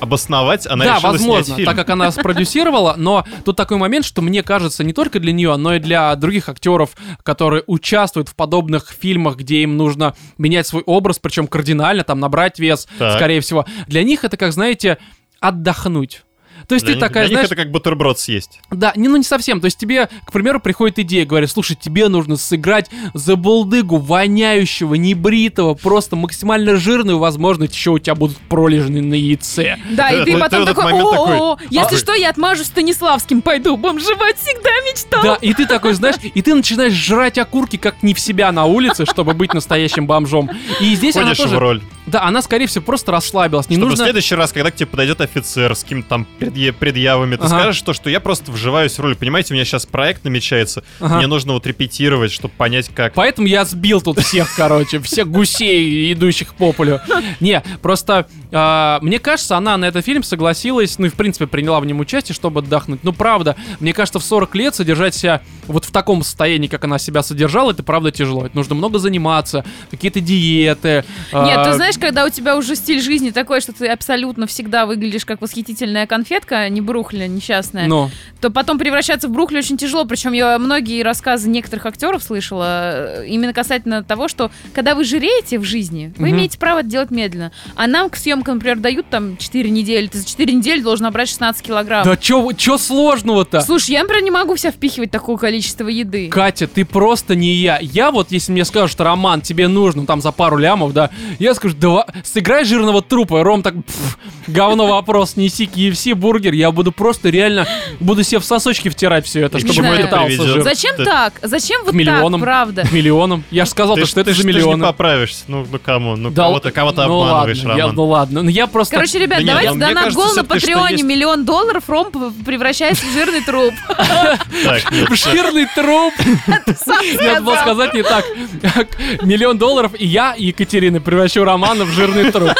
обосновать, она да, решила возможно, снять фильм. так как она спродюсировала, но тут такой момент, что мне кажется, не только для нее, но и для других актеров, которые участвуют в подобных фильмах, где им нужно менять свой образ, причем кардинально, там, набрать вес, Так. скорее всего. Для них это, как знаете, отдохнуть. То есть Для ты них- такая, для них знаешь, это как бутерброд съесть. да, не, ну не совсем. То есть тебе, к примеру, приходит идея, говорят, слушай, тебе нужно сыграть за булдыгу воняющего, небритого, просто максимально жирную, возможно, еще у тебя будут пролежны на яйце. Да, и Ты- потом такой, о если а- что, я отмажу Станиславским, пойду бомжевать, всегда мечтал. Да, и ты такой, знаешь, и ты начинаешь жрать окурки как не в себя на улице, чтобы быть настоящим бомжом. И здесь она тоже... в роль. Да, она, скорее всего, просто расслабилась. Не Чтобы в нужно... следующий раз, когда к тебе подойдет офицер с каким-то там предъя- предъявами, ты Ага. скажешь то, что я просто вживаюсь в роль. Понимаете, у меня сейчас проект намечается, Ага. мне нужно вот репетировать, чтобы понять, как. Поэтому я сбил тут всех, короче, всех гусей, идущих по полю. Не, просто а, мне кажется, она на этот фильм согласилась, ну и в принципе приняла в нем участие, чтобы отдохнуть. Ну правда, мне кажется, в 40 лет содержать себя вот в таком состоянии, как она себя содержала, это правда тяжело. Это нужно много заниматься, какие-то диеты. Нет, а, ты знаешь, когда у тебя уже стиль жизни такой, что ты абсолютно всегда выглядишь как восхитительная конфетка, не брухля несчастная, Ну, то потом превращаться в брухлю очень тяжело. Причем я многие рассказы некоторых актеров слышала э, именно касательно того, что когда вы жиреете в жизни, вы Мгм. имеете право это делать медленно. А нам к съемкам, например, дают там 4 недели. Ты за 4 недели должен набрать 16 килограмм. да чё, чё сложного-то? Слушай, я, например, не могу себя впихивать такое количество еды. Катя, ты просто не я. Я вот, если мне скажут, что Роман, тебе нужно там за пару лямов, да, я скажу, давай, сыграй жирного трупа. Ром так, «Пф, говно вопрос, неси KFC бургер. Я буду просто реально, буду себе в сосочки втирать все это, чтобы это питался приведет? жир. Зачем Ты- так? Зачем вот миллионам. так, правда? Миллионам. Я же сказал, Ты что это ты за ж- ты не поправишься. Ну, ну кому? Ну, Да кого-то, кого-то ну обманываешь, ладно, я- Роман. ну ладно, ну я просто... Короче, ребят, Да давайте наш кажется, гол на Патреоне есть- миллион долларов Ром превращается в жирный труп. Нет, Жирный труп. Было сказал. сказать не так. Миллион долларов, и я, и Екатерина превращу Романа в жирный труп.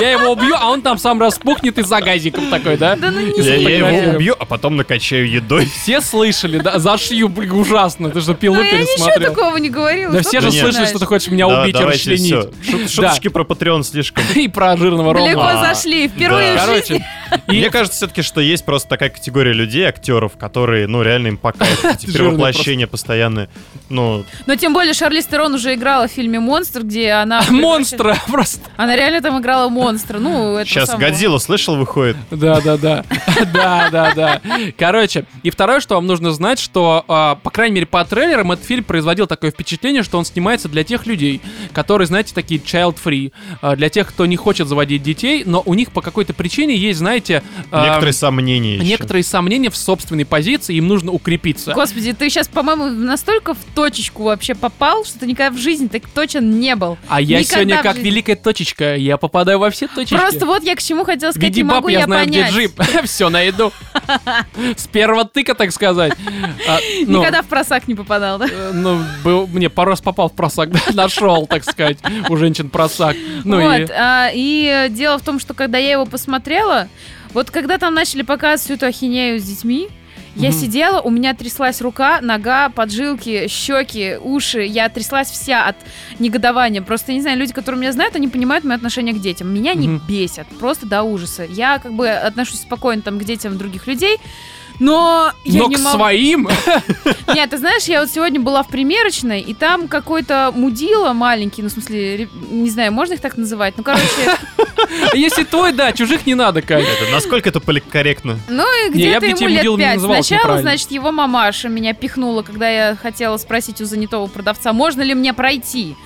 Я его убью, а он там сам распухнет из-за газиком такой, да? Да ну не Я, я его убью, а потом накачаю едой. Все слышали, да? Зашью, блин, ужасно. Ты что, пилу Ну я ничего пересмотрел? такого не говорила. Да все же слышали, что ты хочешь меня убить и расчленить. Шуточки про Patreon слишком. И про жирного Далеко Рома. А, зашли, впервые да. в жизни. Короче, и Мне кажется все-таки, что есть просто такая категория людей, актеров, которые, ну, реально им по Жирные перевоплощения постоянные. Ну, Но тем более Шарлиз Терон уже играла в фильме «Монстр», где она... монстра просто. Она реально там играла монстра. Ну, это сейчас Годзилла, слышал, выходит. Да, да, да. Да, да, да. Короче, и второе, что вам нужно знать, что, а, по крайней мере, по трейлерам этот фильм производил такое впечатление, что он снимается для тех людей, которые, знаете, такие child-free, а, для тех, кто не хочет заводить детей, но у них по какой-то причине есть, знаете, а, Некоторые сомнения некоторые сомнения в собственной позиции, им нужно укрепиться. Господи, ты сейчас, по-моему, настолько в точечку вообще попал, что ты никогда в жизни так точен не был. А я сегодня как великая точечка, я попадаю во все точечки. Просто вот я к чему хотела сказать, Види не могу баб, я я знаю, понять. где джип. Все, найду. С первого тыка, так сказать. А, ну, Никогда в просак не попадал, да? э, Ну, был, мне пару раз попал в просак, да, нашел, так сказать, у женщин просак. Ну вот, и... а, и дело в том, что когда я его посмотрела, вот когда там начали показывать всю эту ахинею с детьми, я сидела, у меня тряслась рука, нога, поджилки, щеки, уши. Я тряслась вся от негодования. Просто, не знаю, люди, которые меня знают, они понимают мое отношение к детям. Меня не бесят, просто до ужаса. Я как бы отношусь спокойно там к детям других людей, но я Но не к могу... своим... Нет, ты знаешь, я вот сегодня была в примерочной, и там какой-то мудила маленький, ну, в смысле, не знаю, можно их так называть? Ну, короче, Если твой, да, чужих не надо. Это, насколько это поликорректно? ну и где-то ему лет пять. Сначала, значит, его мамаша меня пихнула, когда я хотела спросить у занятого продавца, можно ли мне пройти.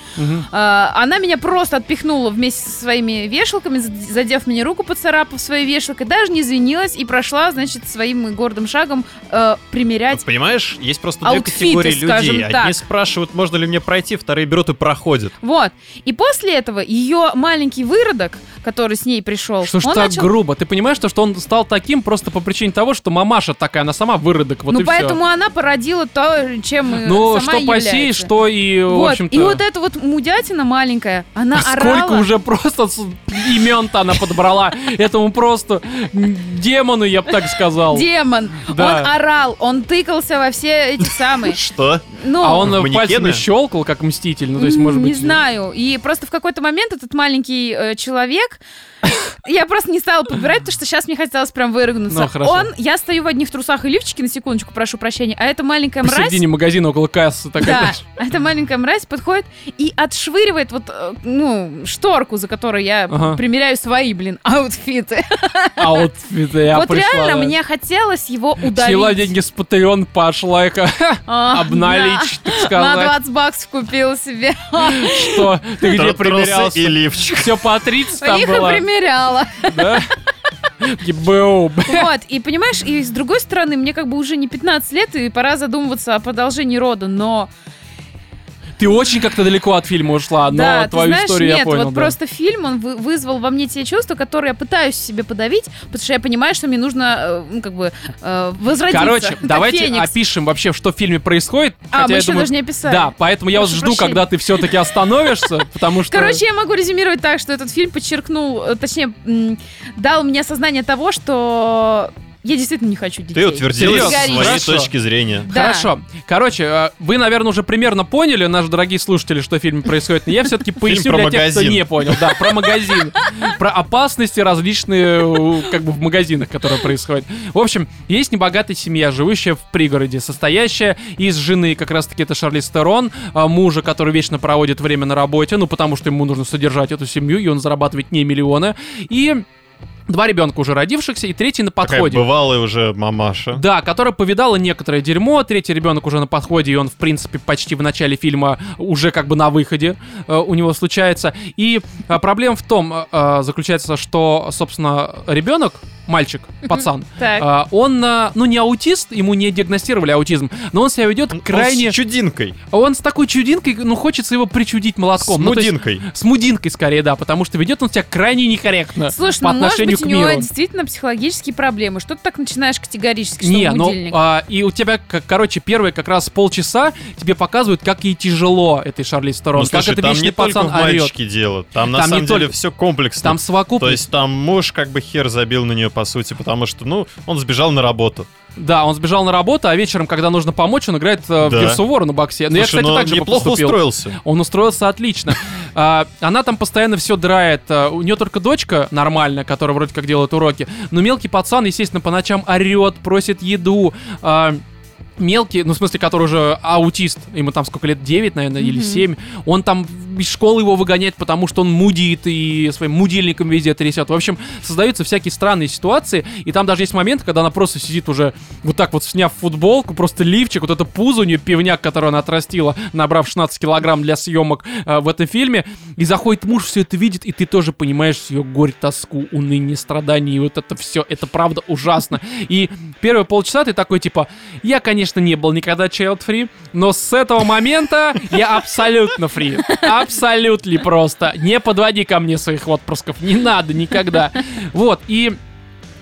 А, Она меня просто отпихнула вместе со своими вешалками, зад- задев мне руку, поцарапав своей вешалкой, даже не извинилась и прошла, значит, своим гордым шагом э, примерять Вот понимаешь, есть просто две категории людей. так. Одни спрашивают, можно ли мне пройти, вторые берут и проходят. Вот. И после этого ее маленький выродок, который с ней пришел, Что ж он так начал... грубо? Ты понимаешь, что, что он стал таким просто по причине того, что мамаша такая, она сама выродок, вот ну, и поэтому все. она породила то, чем э, Ну, сама что посеешь, что и, в Вот. общем-то... И вот эта вот мудятина маленькая, она Сколько орала. уже просто имен-то она подобрала этому просто демону, я бы так сказал. Демон. Да. Он орал, он тыкался во все эти самые. Что? Ну, А он э, Манекены? пальцами щелкал, как мститель, ну то есть, может не быть... знаю. И просто в какой-то момент этот маленький э, человек, я просто не стала подбирать, потому что сейчас мне хотелось прям вырыгнуться. Ну, хорошо. Он, я стою в одних трусах и лифчике, на секундочку, прошу прощения, а эта маленькая мразь... Посередине магазина около кассы такая, Да, знаешь. эта маленькая мразь подходит и отшвыривает вот, э, ну, шторку, за которой я Ага. Примеряю свои, блин, аутфиты. Аутфиты, я вот пришла, реально да. мне хотелось его удалить. Сняла деньги с Patreon, пошла их А, обналичить, так да. На сказать. 20 баксов купила себе. Что? Ты где примерялся? и лифчик. Все по 30 там Их и было, примеряла. да? ГБУ. Вот, и понимаешь, и с другой стороны, мне как бы уже не 15 лет, и пора задумываться о продолжении рода, но... Ты очень как-то далеко от фильма ушла, но да, твою знаешь, историю нет, я понял. вот да. просто фильм, он вы- вызвал во мне те чувства, которые я пытаюсь себе подавить, потому что я понимаю, что мне нужно, э, ну, как бы, э, возродиться. Короче, давайте Феникс. опишем вообще, что в фильме происходит. А, хотя мы я еще думаю- даже не описали. Да, поэтому я Прошу жду, прощения. когда ты все-таки остановишься, потому что... Короче, я могу резюмировать так, что этот фильм подчеркнул, э, точнее, дал мне осознание того, что я действительно не хочу детей. Ты в своей Хорошо. точке зрения. Да. Хорошо. Короче, э, вы, наверное, уже примерно поняли, наши дорогие слушатели, что в фильме происходит. Но я все-таки поясню про для тех, кто магазин. не понял. Да, про магазин. Про опасности различные, э, как бы, в магазинах, которые происходят. В общем, есть небогатая семья, живущая в пригороде, состоящая из жены, как раз-таки это Шарлиз Терон, а, мужа, который вечно проводит время на работе, ну, потому что ему нужно содержать эту семью, и он зарабатывает не миллионы. И два ребенка уже родившихся, и третий на Такая подходе. бывалая уже мамаша. Да, которая повидала некоторое дерьмо. Третий ребенок уже на подходе, и он, в принципе, почти в начале фильма уже как бы на выходе э, у него случается. И э, проблема в том э, э, заключается, что, собственно, ребенок, мальчик, пацан, э, он, э, ну, не аутист, ему не диагностировали аутизм, но он себя ведет Он крайне... с чудинкой. Он с такой чудинкой, ну, хочется его причудить молотком. С Ну, то есть- мудинкой. с мудинкой скорее, да, потому что ведет он себя крайне некорректно Слушай, по ну может отношению быть у к него миру. действительно психологические проблемы. Что ты так начинаешь категорически, что Не, ну, а, и у тебя, как, короче, первые как раз полчаса тебе показывают, как ей тяжело этой Шарлиз Терон, Ну, как слушай, это там вечный не только пацан в орет. мальчике дело. Там, на Там не самом деле, только. все комплексно. Там совокупность. То есть там муж как бы хер забил на нее, по сути, потому что, ну, он сбежал на работу. Да, он сбежал на работу, а вечером, когда нужно помочь, он играет э, в Да. Герсу Вора на боксе. Ну, я, Слушай, кстати, ну, так же неплохо поступил. устроился. Он устроился отлично. А, Она там постоянно все драет. А, У нее только дочка нормальная, которая вроде как делает уроки. Но мелкий пацан, естественно, по ночам орет, просит еду. А, Мелкий, ну, в смысле, который уже аутист, ему там сколько лет, 9, наверное, или Мгм. 7, он там из школы его выгоняет, потому что он мудит и своим мудильником везде трясет. В общем, создаются всякие странные ситуации, и там даже есть момент, когда она просто сидит уже вот так вот, сняв футболку, просто лифчик, вот это пузо у нее, пивняк, который она отрастила, набрав 16 килограмм для съемок э, в этом фильме, и заходит муж, все это видит, и ты тоже понимаешь ее горе, тоску, уныние, страдания, и вот это все, это правда ужасно. И первые полчаса ты такой, типа, я, конечно, не был никогда child free, но с этого момента я абсолютно фри. Абсолютно просто. Не подводи ко мне своих отпрысков. Не надо никогда. Вот, и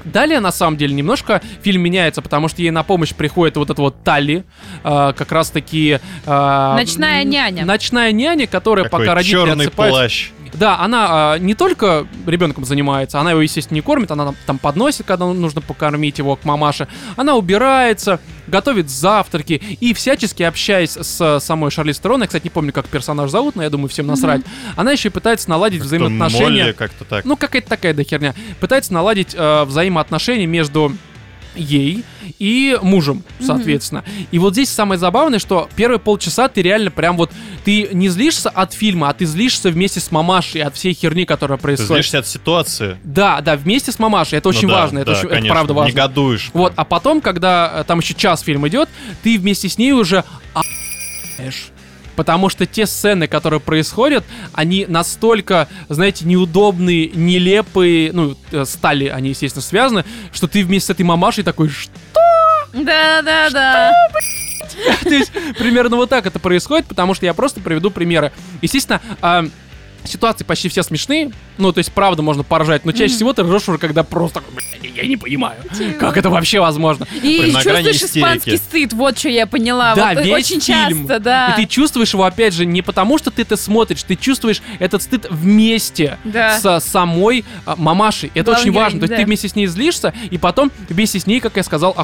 Далее, на самом деле, немножко фильм меняется, потому что ей на помощь приходит вот эта вот Талли, э, как раз-таки... э, Ночная няня. Ночная няня, которая Такой пока родители черный отсыпаются... плащ. Да, она а, не только ребенком занимается, она его, естественно, не кормит, она там- там подносит, когда нужно покормить его к мамаше. Она убирается, готовит завтраки и всячески общаясь с самой Шарлиз Терон, я, кстати, не помню, как персонаж зовут, но я думаю, всем насрать, она еще и пытается наладить Как-то взаимоотношения. Молли как-то так. Ну, какая-то такая да херня. Пытается наладить э, взаимоотношения между ей и мужем, соответственно. И вот здесь самое забавное, что первые полчаса ты реально прям вот, ты не злишься от фильма, а ты злишься вместе с мамашей от всей херни, которая Ты происходит. злишься от ситуации. Да, да, вместе с мамашей, это очень Ну да, важно, это, да, очень- это конечно. правда важно. Негодуешь. Вот, а потом, когда э, там еще час фильм идет, ты вместе с ней уже охуеваешь. Потому что те сцены, которые происходят, они настолько, знаете, неудобные, нелепые, ну, э, стали они, естественно, связаны, что ты вместе с этой мамашей такой, что? Да-да-да. То есть, примерно вот так это происходит, потому что я просто приведу примеры. Естественно, а, ситуации почти все смешные, ну, то есть, правда, можно поражать, но чаще всего ты ржешь уже, когда просто, «Блин, я не понимаю, как это вообще возможно. И Прям на грани чувствуешь истерики. испанский стыд, вот что я поняла. Да, вот весь очень фильм. часто, да. И ты чувствуешь его, опять же, не потому, что ты это смотришь, ты чувствуешь этот стыд вместе Да. с самой а, мамашей. Это очень важно. То есть ты вместе с ней злишься, и потом вместе с ней, как я сказал,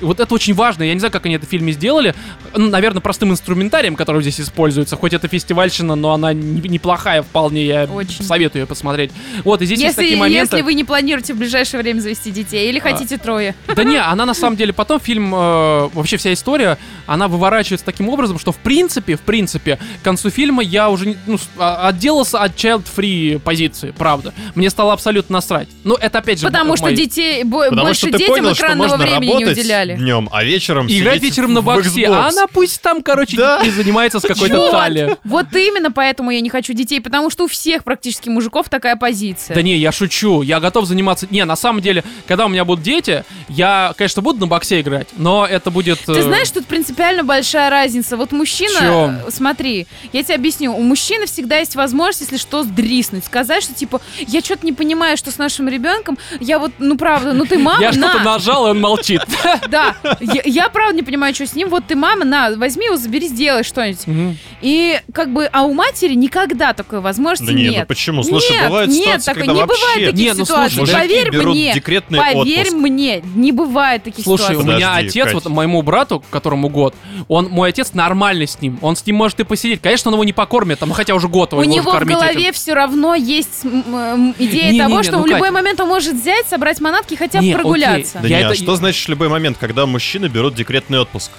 вот это очень важно. Я не знаю, как они это в фильме сделали. Ну, наверное, простым инструментарием, который здесь используется. Хоть это фестивальщина, но она не- неплохая вполне. Я Очень. советую ее посмотреть. Вот, и здесь есть такие моменты. если вы не планируете в ближайшее время завести детей, или хотите трое? Да не, она на самом деле потом фильм, э, вообще вся история, она выворачивается таким образом, что в принципе, в принципе, к концу фильма я уже ну, а- отделался от child-free позиции, правда. Мне стало абсолютно насрать. Ну, это опять же... Потому что мои- детей бо- Потому больше что ты детям понял, что экранного можно времени не уделяли. днем, а вечером играть вечером на боксе, а она пусть там, короче, Да. и занимается с какой-то талией. Вот именно поэтому я не хочу детей, потому что у всех практически мужиков такая позиция. Да не, я шучу, я готов заниматься... Не, на самом деле, когда у меня будут дети, я, конечно, буду на боксе играть, но это будет... Ты э, знаешь, тут принципиально большая разница. Вот мужчина, э, смотри, я тебе объясню. У мужчины всегда есть возможность, если что, сдриснуть. Сказать, что типа, я что-то не понимаю, что с нашим ребенком. Я вот, ну правда, ну ты мама, Я что-то нажал, и он молчит. Да, я, правда не понимаю, что с ним. Вот ты мама, на, возьми его, забери, сделай что-нибудь. И как бы, а у матери никогда такой возможности Да не, ну нет. почему? Слушай, нет, бывают нет, ситуации, такой, когда не вообще... бывает таких ну, ситуаций. Поверь мне, декретный поверь отпуск. мне, не бывает таких Слушай, ситуаций. у меня Подожди, отец, Кать. вот моему брату, которому год, он, мой отец нормальный с ним. Он с ним может и посидеть. Конечно, он его не покормит, там, хотя уже год его У его него в голове этим. все равно есть идея Не-не-не, того, что ну, в любой Кать. момент он может взять, собрать манатки и хотя бы Не, прогуляться. Да Я не, а это- что значит любой момент, когда мужчины берут декретный отпуск?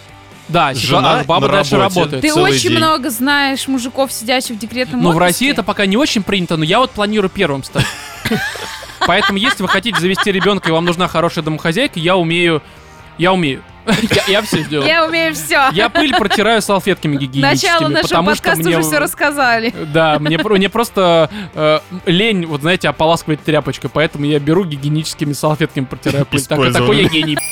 Да, Жена а баба на дальше работе. работает. Ты целый очень день. много знаешь мужиков, сидящих в декретном Но в. России это пока не очень принято, но я вот планирую первым стать. Поэтому, если вы хотите завести ребенка и вам нужна хорошая домохозяйка, я умею... Я умею. Я, я все сделаю. Я умею все. Я пыль протираю салфетками гигиеническими, Начало нашего потому что подкаста мне... уже все рассказали. Да, мне, мне просто э, лень, вот знаете, ополаскивать тряпочкой, поэтому я беру гигиеническими салфетками протираю пыль. Так- такой я гений.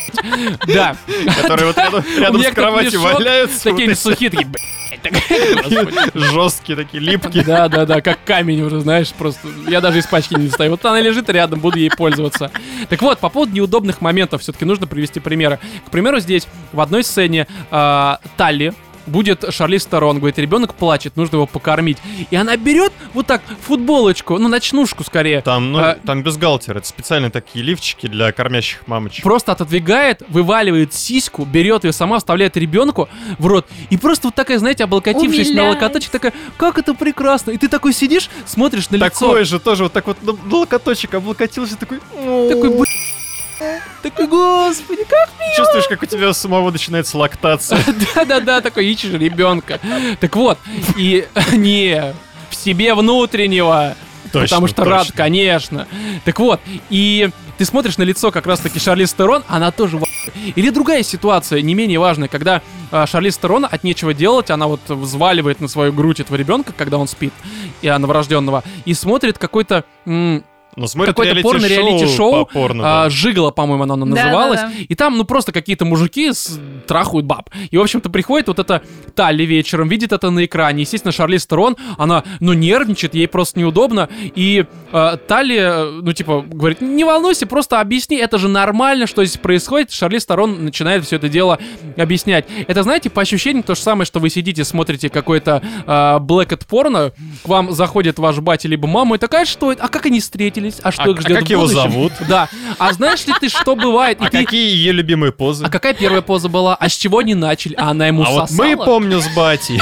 Да. Которые вот рядом, рядом с кроватью валяются. С такими сухие, такие. Жесткие такие, липкие. Да, да, да, как камень уже, знаешь, просто. Я даже из пачки не достаю. Вот она лежит рядом, буду ей пользоваться. Так вот, по поводу неудобных моментов, все-таки нужно привести примеры. К примеру, здесь в одной сцене э, Талли будет Шарлиз Терон, говорит, ребенок плачет, нужно его покормить. И она берет вот так футболочку, ну, ночнушку скорее, Там, ну, А- там бюстгальтер. Это специальные такие лифчики для кормящих мамочек. просто отодвигает, вываливает сиську, берет ее сама, вставляет ребенку в рот. И просто вот такая, знаете, облокотившись на Умиляет. локоточек, такая, как это прекрасно. И ты такой сидишь, смотришь на лицо. Такой же тоже вот так вот на на локоточек облокотился, такой... Такой, «Б***ь». Такой, господи, как Чувствуешь, как у тебя самого начинается лактация. Да-да-да, такой ищешь ребенка. Так вот, и не в себе внутреннего. Точно, потому что рад, точно. конечно. Так вот, и ты смотришь на лицо как раз-таки Шарлиз Терон, она тоже в. Или другая ситуация, не менее важная, когда а, Шарлиз Терон от нечего делать, она вот взваливает на свою грудь этого ребенка, когда он спит, и новорожденного, и смотрит какой-то м, Ну, смотрит какое-то порно, реалити-шоу, по порно, а, да. Жигало, по-моему, оно Да, называлось. да, да. И там, ну, просто какие-то мужики с... трахают баб. И, в общем-то, приходит вот эта Талли вечером, видит это на экране. Естественно, Шарлиз Терон, она, ну, нервничает, ей просто неудобно. И э, Талли, э, ну, типа, говорит, не волнуйся, просто объясни, это же нормально, что здесь происходит. Шарлиз Терон начинает все это дело объяснять. Это, знаете, по ощущениям то же самое, что вы сидите, смотрите какой-то э, блэкет порно, к вам заходит ваш батя либо мама и такая, что это? А как они встретились? А что А- их а ждет как в его будущем?» зовут? Да. А знаешь ли ты, что бывает? И А ты- какие ее любимые позы? а какая первая поза была? А с чего они начали? А она ему А вот сосала? мы помню с батей.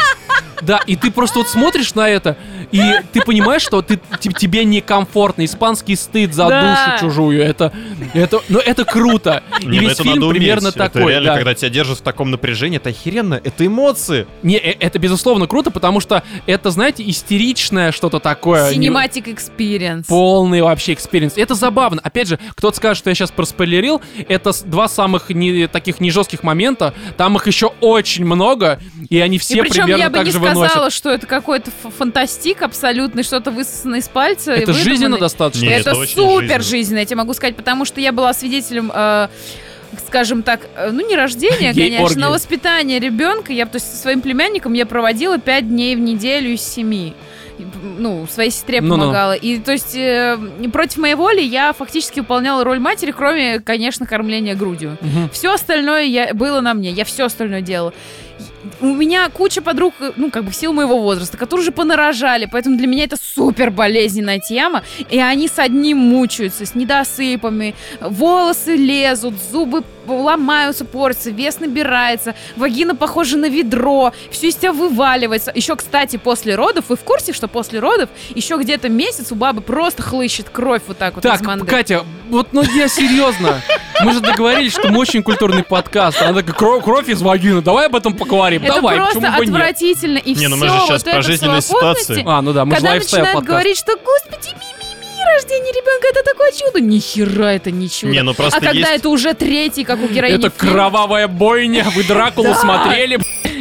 Да, и ты просто вот смотришь на это, и ты понимаешь, что ты, те- тебе некомфортно. Испанский стыд за Да. душу чужую. Это, это, ну, это круто. И Не, весь это фильм надо уметь. примерно Это такой. реально, да. когда тебя держат в таком напряжении, это охеренно. Это эмоции. Не, э, это безусловно круто, потому что это, знаете, истеричное что-то такое. Cinematic experience. Полный вообще experience. Это забавно. Опять же, кто-то скажет, что я сейчас проспойлерил. Это два самых не, таких не жестких момента. Там их еще очень много, и они все и причем примерно я бы так не же сказала, что это какой-то фантастик абсолютный, что-то высосанное из пальца. Это жизненно достаточно. Нет, это это очень супер жизненно. жизненно, я тебе могу сказать, потому что я была свидетелем, э, скажем так, э, ну не рождения, Гей-оргии. конечно, но воспитания ребенка. Я, то есть, со своим племянником я проводила 5 дней в неделю из 7 ну, своей сестре Ну-ну. помогала. И, то есть, э, против моей воли я фактически выполняла роль матери, кроме, конечно, кормления грудью. Мгм. Все остальное я, было на мне, я все остальное делала. У меня куча подруг, ну, как бы в силу моего возраста, которые уже понарожали, поэтому для меня это супер болезненная тема, и они с одним мучаются, с недосыпами, волосы лезут, зубы ломаются, портятся, вес набирается, вагина похожа на ведро, все из тебя вываливается. Еще, кстати, после родов, вы в курсе, что после родов еще где-то месяц у бабы просто хлыщет кровь вот так вот Так, из манды? Катя, вот ну я серьезно. Мы же договорились, что мы очень культурный подкаст. Она такая, «Кро- кровь из вагины, давай об этом поговорим. Это давай, просто отвратительно. И Не, ну все мы же щас вот про жизненные ситуации. А, ну да, мы же когда лайфстайл начинают подкаст. говорить, что, господи, ми-ми-ми, рождение ребенка это такое чудо. Ни хера это не чудо. Не, ну просто а когда есть- это уже третий, как у героини Это фильма, кровавая бойня, вы Дракулу смотрели?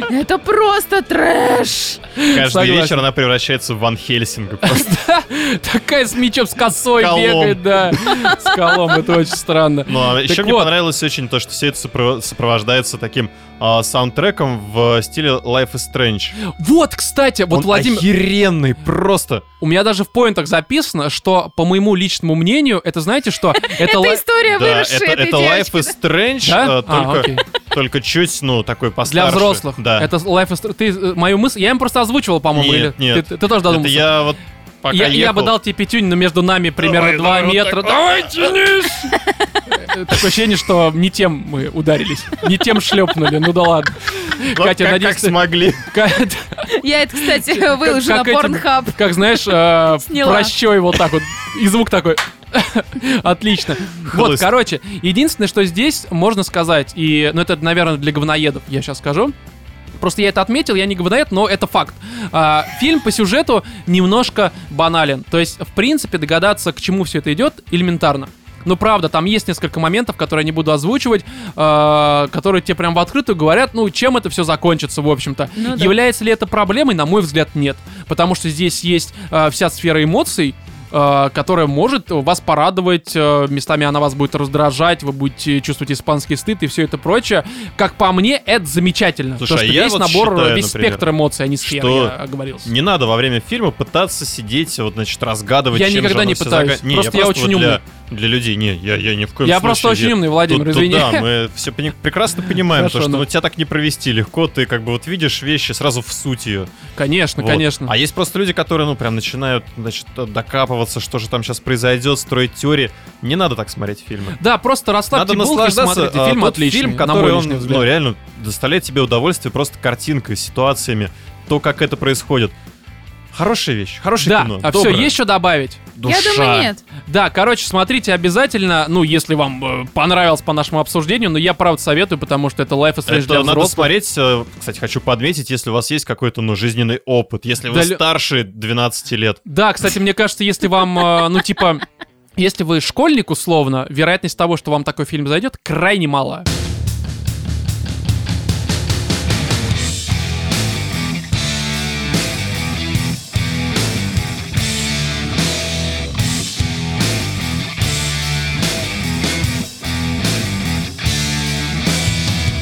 это просто трэш. Каждый Согласен. вечер она превращается в Ван Хельсинга. Просто. Такая с мечом, с косой бегает, да. С колом, это очень странно. Ну, а еще мне понравилось очень то, что все это сопро- сопровождается таким а, саундтреком в стиле Life is Strange. Вот, кстати, вот Он Владимир, охеренный, просто. у меня даже в поинтах записано, что, по моему личному мнению, это знаете что? Это история Да, выросшей это, Life is Strange, Да? а, только, чуть, ну, такой Для постарше. взрослых. Да. Это Life is... Ты э, мою мысль... Я им просто озвучивал, по-моему, Нет, или... нет. Ты, тоже Это додумался? я вот пока я, я бы ехал- дал тебе пятюнь, но между нами примерно Давай, 2 давай, вот метра. так. Давай, тянись! Э, Такое ощущение, что не тем мы ударились. Не тем шлепнули. Ну да ладно. Вот Катя, как, надеюсь, как ты- смогли. Ка- Я это, кстати, выложу на как эти- Pornhub. Как знаешь, э, Сняла. прощой вот так вот. И звук такой. Отлично. Вот, Хлыст. короче, единственное, что здесь можно сказать, и, ну это, наверное, для говноедов, я сейчас скажу. Просто я это отметил, я не говноед, но это факт. А, фильм по сюжету немножко банален. То есть, в принципе, догадаться, к чему все это идет, элементарно. Ну, правда, там есть несколько моментов, которые я не буду озвучивать, а, которые тебе прям в открытую говорят, ну, чем это все закончится, в общем-то. Ну да. Является ли это проблемой? На мой взгляд, нет. Потому что здесь есть а, вся сфера эмоций, которая может вас порадовать, а, местами она вас будет раздражать, вы будете чувствовать испанский стыд и все это прочее. Как по мне, это замечательно. Слушай, То, а что я весь вот набор, считаю, весь например, спектр эмоций, а не сфера, что я оговорился. Не надо во время фильма пытаться сидеть, вот, значит, разгадывать, Я никогда не пытаюсь. зага- Не, Просто я, я просто очень вот для, умный. Для людей. Не, я, я ни в коем Я случае. просто очень я- умный, Владимир, Тут- тут извини. да, мы все прекрасно понимаем, Хорошо, то, что ну. ну, тебя так не провести легко, ты как бы вот видишь вещи сразу в суть ее. Конечно, Вот. конечно. А есть просто люди, которые, ну, прям начинают, значит, докапываться, что же там сейчас произойдет, строить теории. Не надо так смотреть фильмы. Да, просто расслабьте Надо булки, наслаждаться. смотрите. а, Фильм отличный, фильм, который он, личный взгляд. ну, реально доставляет тебе удовольствие просто картинкой, ситуациями, то, как это происходит. Хорошая вещь, хорошее Да, кино. а все, доброе. есть что добавить? Душа. Я думаю, нет. Да, короче, смотрите обязательно, ну, если вам э, понравилось по нашему обсуждению, но я правда советую, потому что это Life is Strange Это для надо взрослых. смотреть, э, кстати, хочу подметить, если у вас есть какой-то, ну, жизненный опыт, если вы Да лю- старше 12 лет. Да, кстати, мне кажется, если вам, э, ну, типа, если вы школьник, условно, вероятность того, что вам такой фильм зайдет, крайне мала.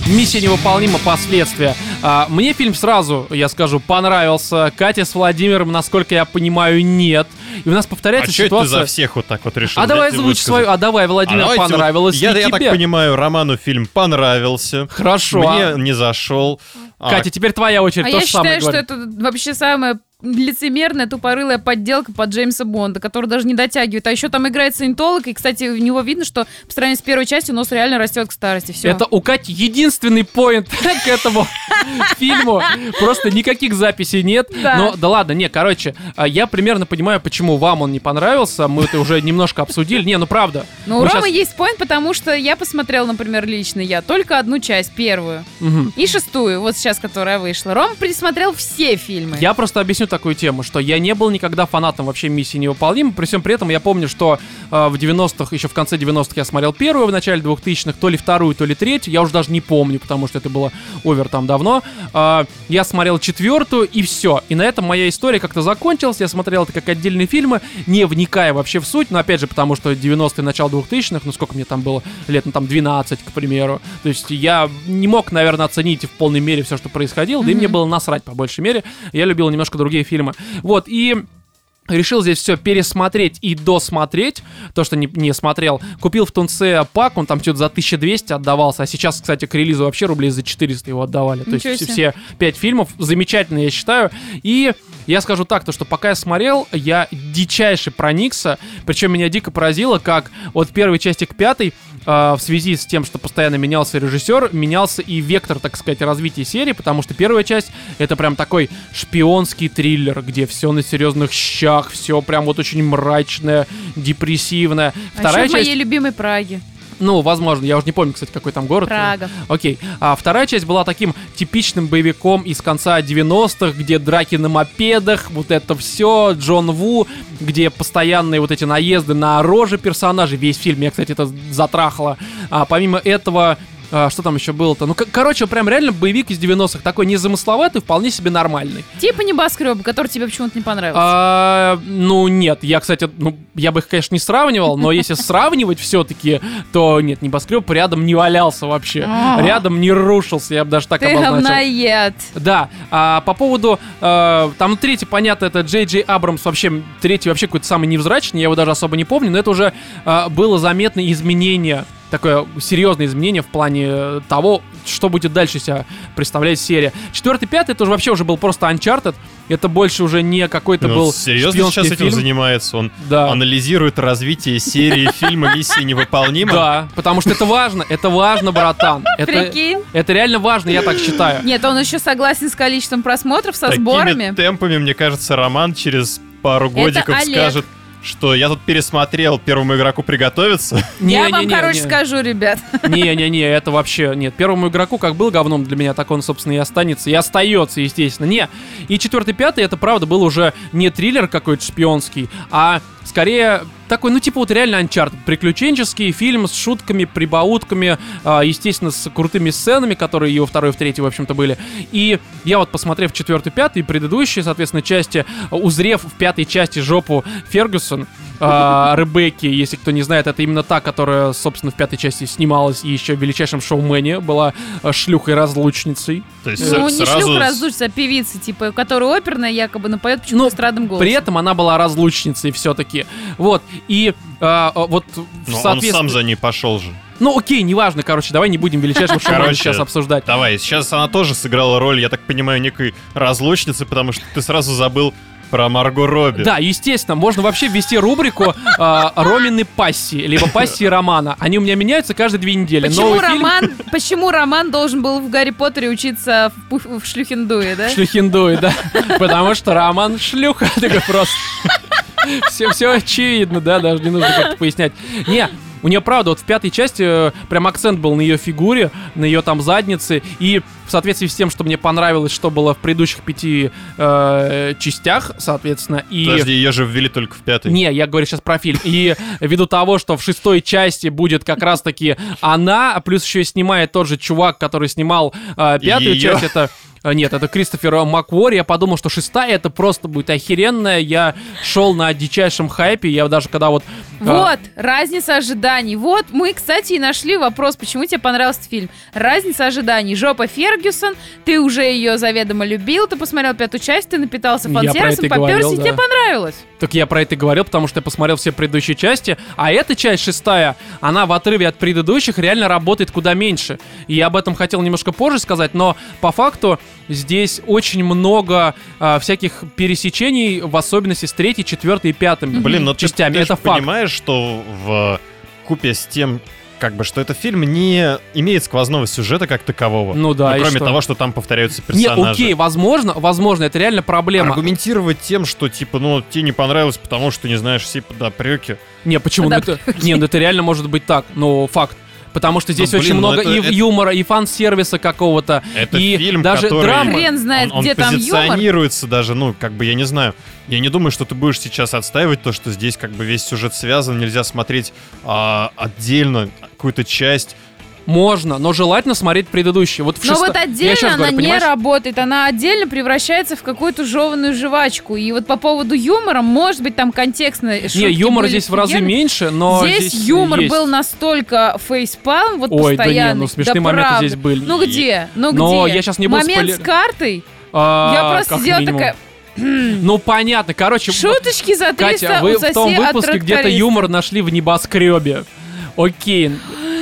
Миссия невыполнима, последствия. А, мне фильм сразу, я скажу, понравился. Катя с Владимиром, насколько я понимаю, нет. И у нас А повторяется что это ты ситуация. за всех вот так вот решил А давай озвучь свою. А давай, Владимир, А давайте вот- понравилось я, я так тебе? понимаю, Роману фильм понравился. Хорошо. Мне а- не зашел. А, Катя, теперь твоя очередь. А то я же самое считаю, что говорю. это вообще самая лицемерная, тупорылая подделка под Джеймса Бонда, который даже не дотягивает. А еще там играет саентолог, и, кстати, у него видно, что по сравнению с первой частью нос реально растет к старости. Все. Это у Кати единственный поинт к этому фильму. Просто никаких записей нет. Но да ладно, не, короче, а, я примерно понимаю, почему вам он не понравился. Мы это уже немножко обсудили. Не, ну правда. Но у Мы Ромы есть поинт, потому что я посмотрела, например, лично я только одну часть, первую, и шестую, вот сейчас, которая вышла. Рома пересмотрел все фильмы. Я просто объясню такую тему, что я не был никогда фанатом вообще миссии невыполнима. При всем при этом я помню, что э, в 90-х, еще в конце 90-х я смотрел первую, в начале 2000-х, то ли вторую, то ли третью. Я уже даже не помню, потому что это было овер там давно. А, я смотрел четвертую, и все. И на этом моя история как-то закончилась. Я смотрел это как отдельные фильмы, не вникая вообще в суть. Но опять же, потому что 90-е, начало 2000-х, ну сколько мне там было лет, ну там 12, к примеру. То есть я не мог, наверное, оценить в полной мере все, что происходило. Да и мне было насрать, по большей мере. Я любил немножко другие фильмы. Вот, и Решил здесь все пересмотреть и досмотреть, то, что не, не смотрел. Купил в Тунце пак, он там что-то за 1200 отдавался, а сейчас, кстати, к релизу вообще рублей за 400 его отдавали. То Ничего есть себе. все пять фильмов замечательно, я считаю. И я скажу так, то, что пока я смотрел, я дичайше проникся, причем меня дико поразило, как от первой части к пятой э, в связи с тем, что постоянно менялся режиссер, менялся и вектор, так сказать, развития серии, потому что первая часть это прям такой шпионский триллер, где все на серьезных щах, все прям вот очень мрачное, депрессивное. А Вторая еще в часть, моей любимой Праге. Ну, возможно, я уже не помню, кстати, какой там город. Прага. Окей. А вторая часть была таким типичным боевиком из конца 90-х, где драки на мопедах, вот это все, Джон Ву, где постоянные вот эти наезды на рожи персонажей. Весь фильм меня, кстати, это затрахало. А помимо этого, а, что там еще было-то? Ну, короче, прям реально боевик из 90-х. Такой незамысловатый, вполне себе нормальный. Типа небоскреб, который тебе почему-то не понравился. А, ну, нет, я, кстати, ну, я бы их, конечно, не сравнивал, но если сравнивать все-таки, то нет, небоскреб рядом не валялся вообще. А. Рядом не рушился, я бы даже так Ты обозначил. говноед. Да, а по поводу, э, там третий, понятно, это Джей Джей Абрамс, вообще, третий вообще какой-то самый невзрачный, я его даже особо не помню, но это уже э, было заметное изменение, такое серьезное изменение в плане э, того, что будет дальше себя представлять серия. Четвертый, пятый, это уже вообще уже был просто Uncharted, это больше уже не какой-то Ну, был серьезно сейчас этим фильм. занимается? Он Да. анализирует развитие серии фильма «Миссия невыполнима». Да, потому что это важно, это важно, братан. Это, Прикинь. это реально важно, я так считаю. Нет, он еще согласен с количеством просмотров, со Такими сборами. темпами, мне кажется, Роман через пару годиков скажет, что я тут пересмотрел первому игроку приготовиться. Я вам, короче, скажу, ребят. Не-не-не, это вообще нет. Первому игроку как был говном для меня, так он, собственно, и останется. И остается, естественно. Не. И четвертый, пятый, это правда был уже не триллер какой-то шпионский, а скорее такой, ну, типа вот реально Uncharted. Приключенческий фильм с шутками, прибаутками, а, естественно, с крутыми сценами, которые и во второй, и в третьей, в общем-то, были. И я вот, посмотрев четвертый, пятый, и предыдущие, соответственно, части, узрев в пятой части жопу Фергюсон, а, Ребекки, если кто не знает, это именно та, которая, собственно, в пятой части снималась и еще в величайшем шоумене была а, шлюхой-разлучницей. То есть Ну, с- не сразу... шлюха раздуться, а певица, типа, которая оперная, якобы напоет почему-то Ну, эстрадным голосом. При этом она была разлучницей все-таки. Вот. И а, а, вот в Но он соответствии- сам за ней пошел же. Ну окей, неважно, короче, давай не будем величайшего шоумена Короче, сейчас обсуждать. Давай, сейчас она тоже сыграла роль, я так понимаю, некой разлучницы, потому что ты сразу забыл про Марго Робби. Да, естественно, можно вообще ввести рубрику а, Ромины пассии, либо пассии романа. Они у меня меняются каждые две недели. Почему Новый фильм Роман, почему Роман должен был в Гарри Поттере учиться в, в Шлюхендуе, да? Шлюхиндуй, да. Потому что Роман шлюха, такой просто. Все, все очевидно, да, даже не нужно как-то пояснять. Не, у нее, правда, вот в пятой части э, прям акцент был на ее фигуре, на ее там заднице, и в соответствии с тем, что мне понравилось, что было в предыдущих пяти э, частях, соответственно, и... Подожди, ее же ввели только в пятой. Не, я говорю сейчас про фильм. И ввиду того, что в шестой части будет как раз-таки она, плюс еще и снимает тот же чувак, который снимал э, пятую Её? часть, это... э, Нет, это Кристофер Маквори. Я подумал, что шестая это просто будет охеренная. Я шел на дичайшем хайпе. Я даже когда вот... э, Вот, разница ожиданий. Вот мы, кстати, и нашли вопрос, почему тебе понравился фильм. Разница ожиданий. Жопа Фергюсон, ты уже ее заведомо любил, ты посмотрел пятую часть, ты напитался фан-сервисом, и да. тебе понравилось. Так я про это и говорил, потому что я посмотрел все предыдущие части, а эта часть шестая, она в отрыве от предыдущих реально работает куда меньше. И я об этом хотел немножко позже сказать, но по факту здесь очень много а, всяких пересечений, в особенности с третьей, четвертой и пятой Блин, но ты, частями. ты это ж факт. понимаешь, что в купе с тем, как бы, что этот фильм не имеет сквозного сюжета как такового. Ну да, и кроме что? того, что там повторяются Не, персонажи. окей, возможно, возможно, это реально проблема. Аргументировать тем, что, типа, ну, тебе не понравилось, потому что ты не знаешь все подопреки. Не, почему? Ну, это, не, ну это реально может быть так, но факт. Потому что здесь Ну, очень блин, ну много это- и это- юмора, и фан-сервиса какого-то, Это и фильм, даже который... драмы. Хрен знает, он, он где там юмор. позиционируется даже, ну, как бы, я не знаю. Я не думаю, что ты будешь сейчас отстаивать то, что здесь как бы весь сюжет связан, нельзя смотреть а, отдельно какую-то часть. Можно, но желательно смотреть предыдущие. Вот в Но шесто- вот отдельно она говорю, не понимаешь? работает, она отдельно превращается в какую-то жеванную жвачку. И вот по поводу юмора, может быть, там контекстно шутки Не, юмор здесь в разы меньше, но здесь, здесь юмор есть. был настолько фейспалм, вот Ой, да не, постоянный. ну смешные да моменты правда. здесь были. Ну где? Ну Но где? я щас не буду Момент спойлер- с картой. А, я просто сидела минимум. такая... Ну, понятно. Короче, Шуточки за 300 Катя, вы в том выпуске где-то юмор нашли в небоскребе. Окей.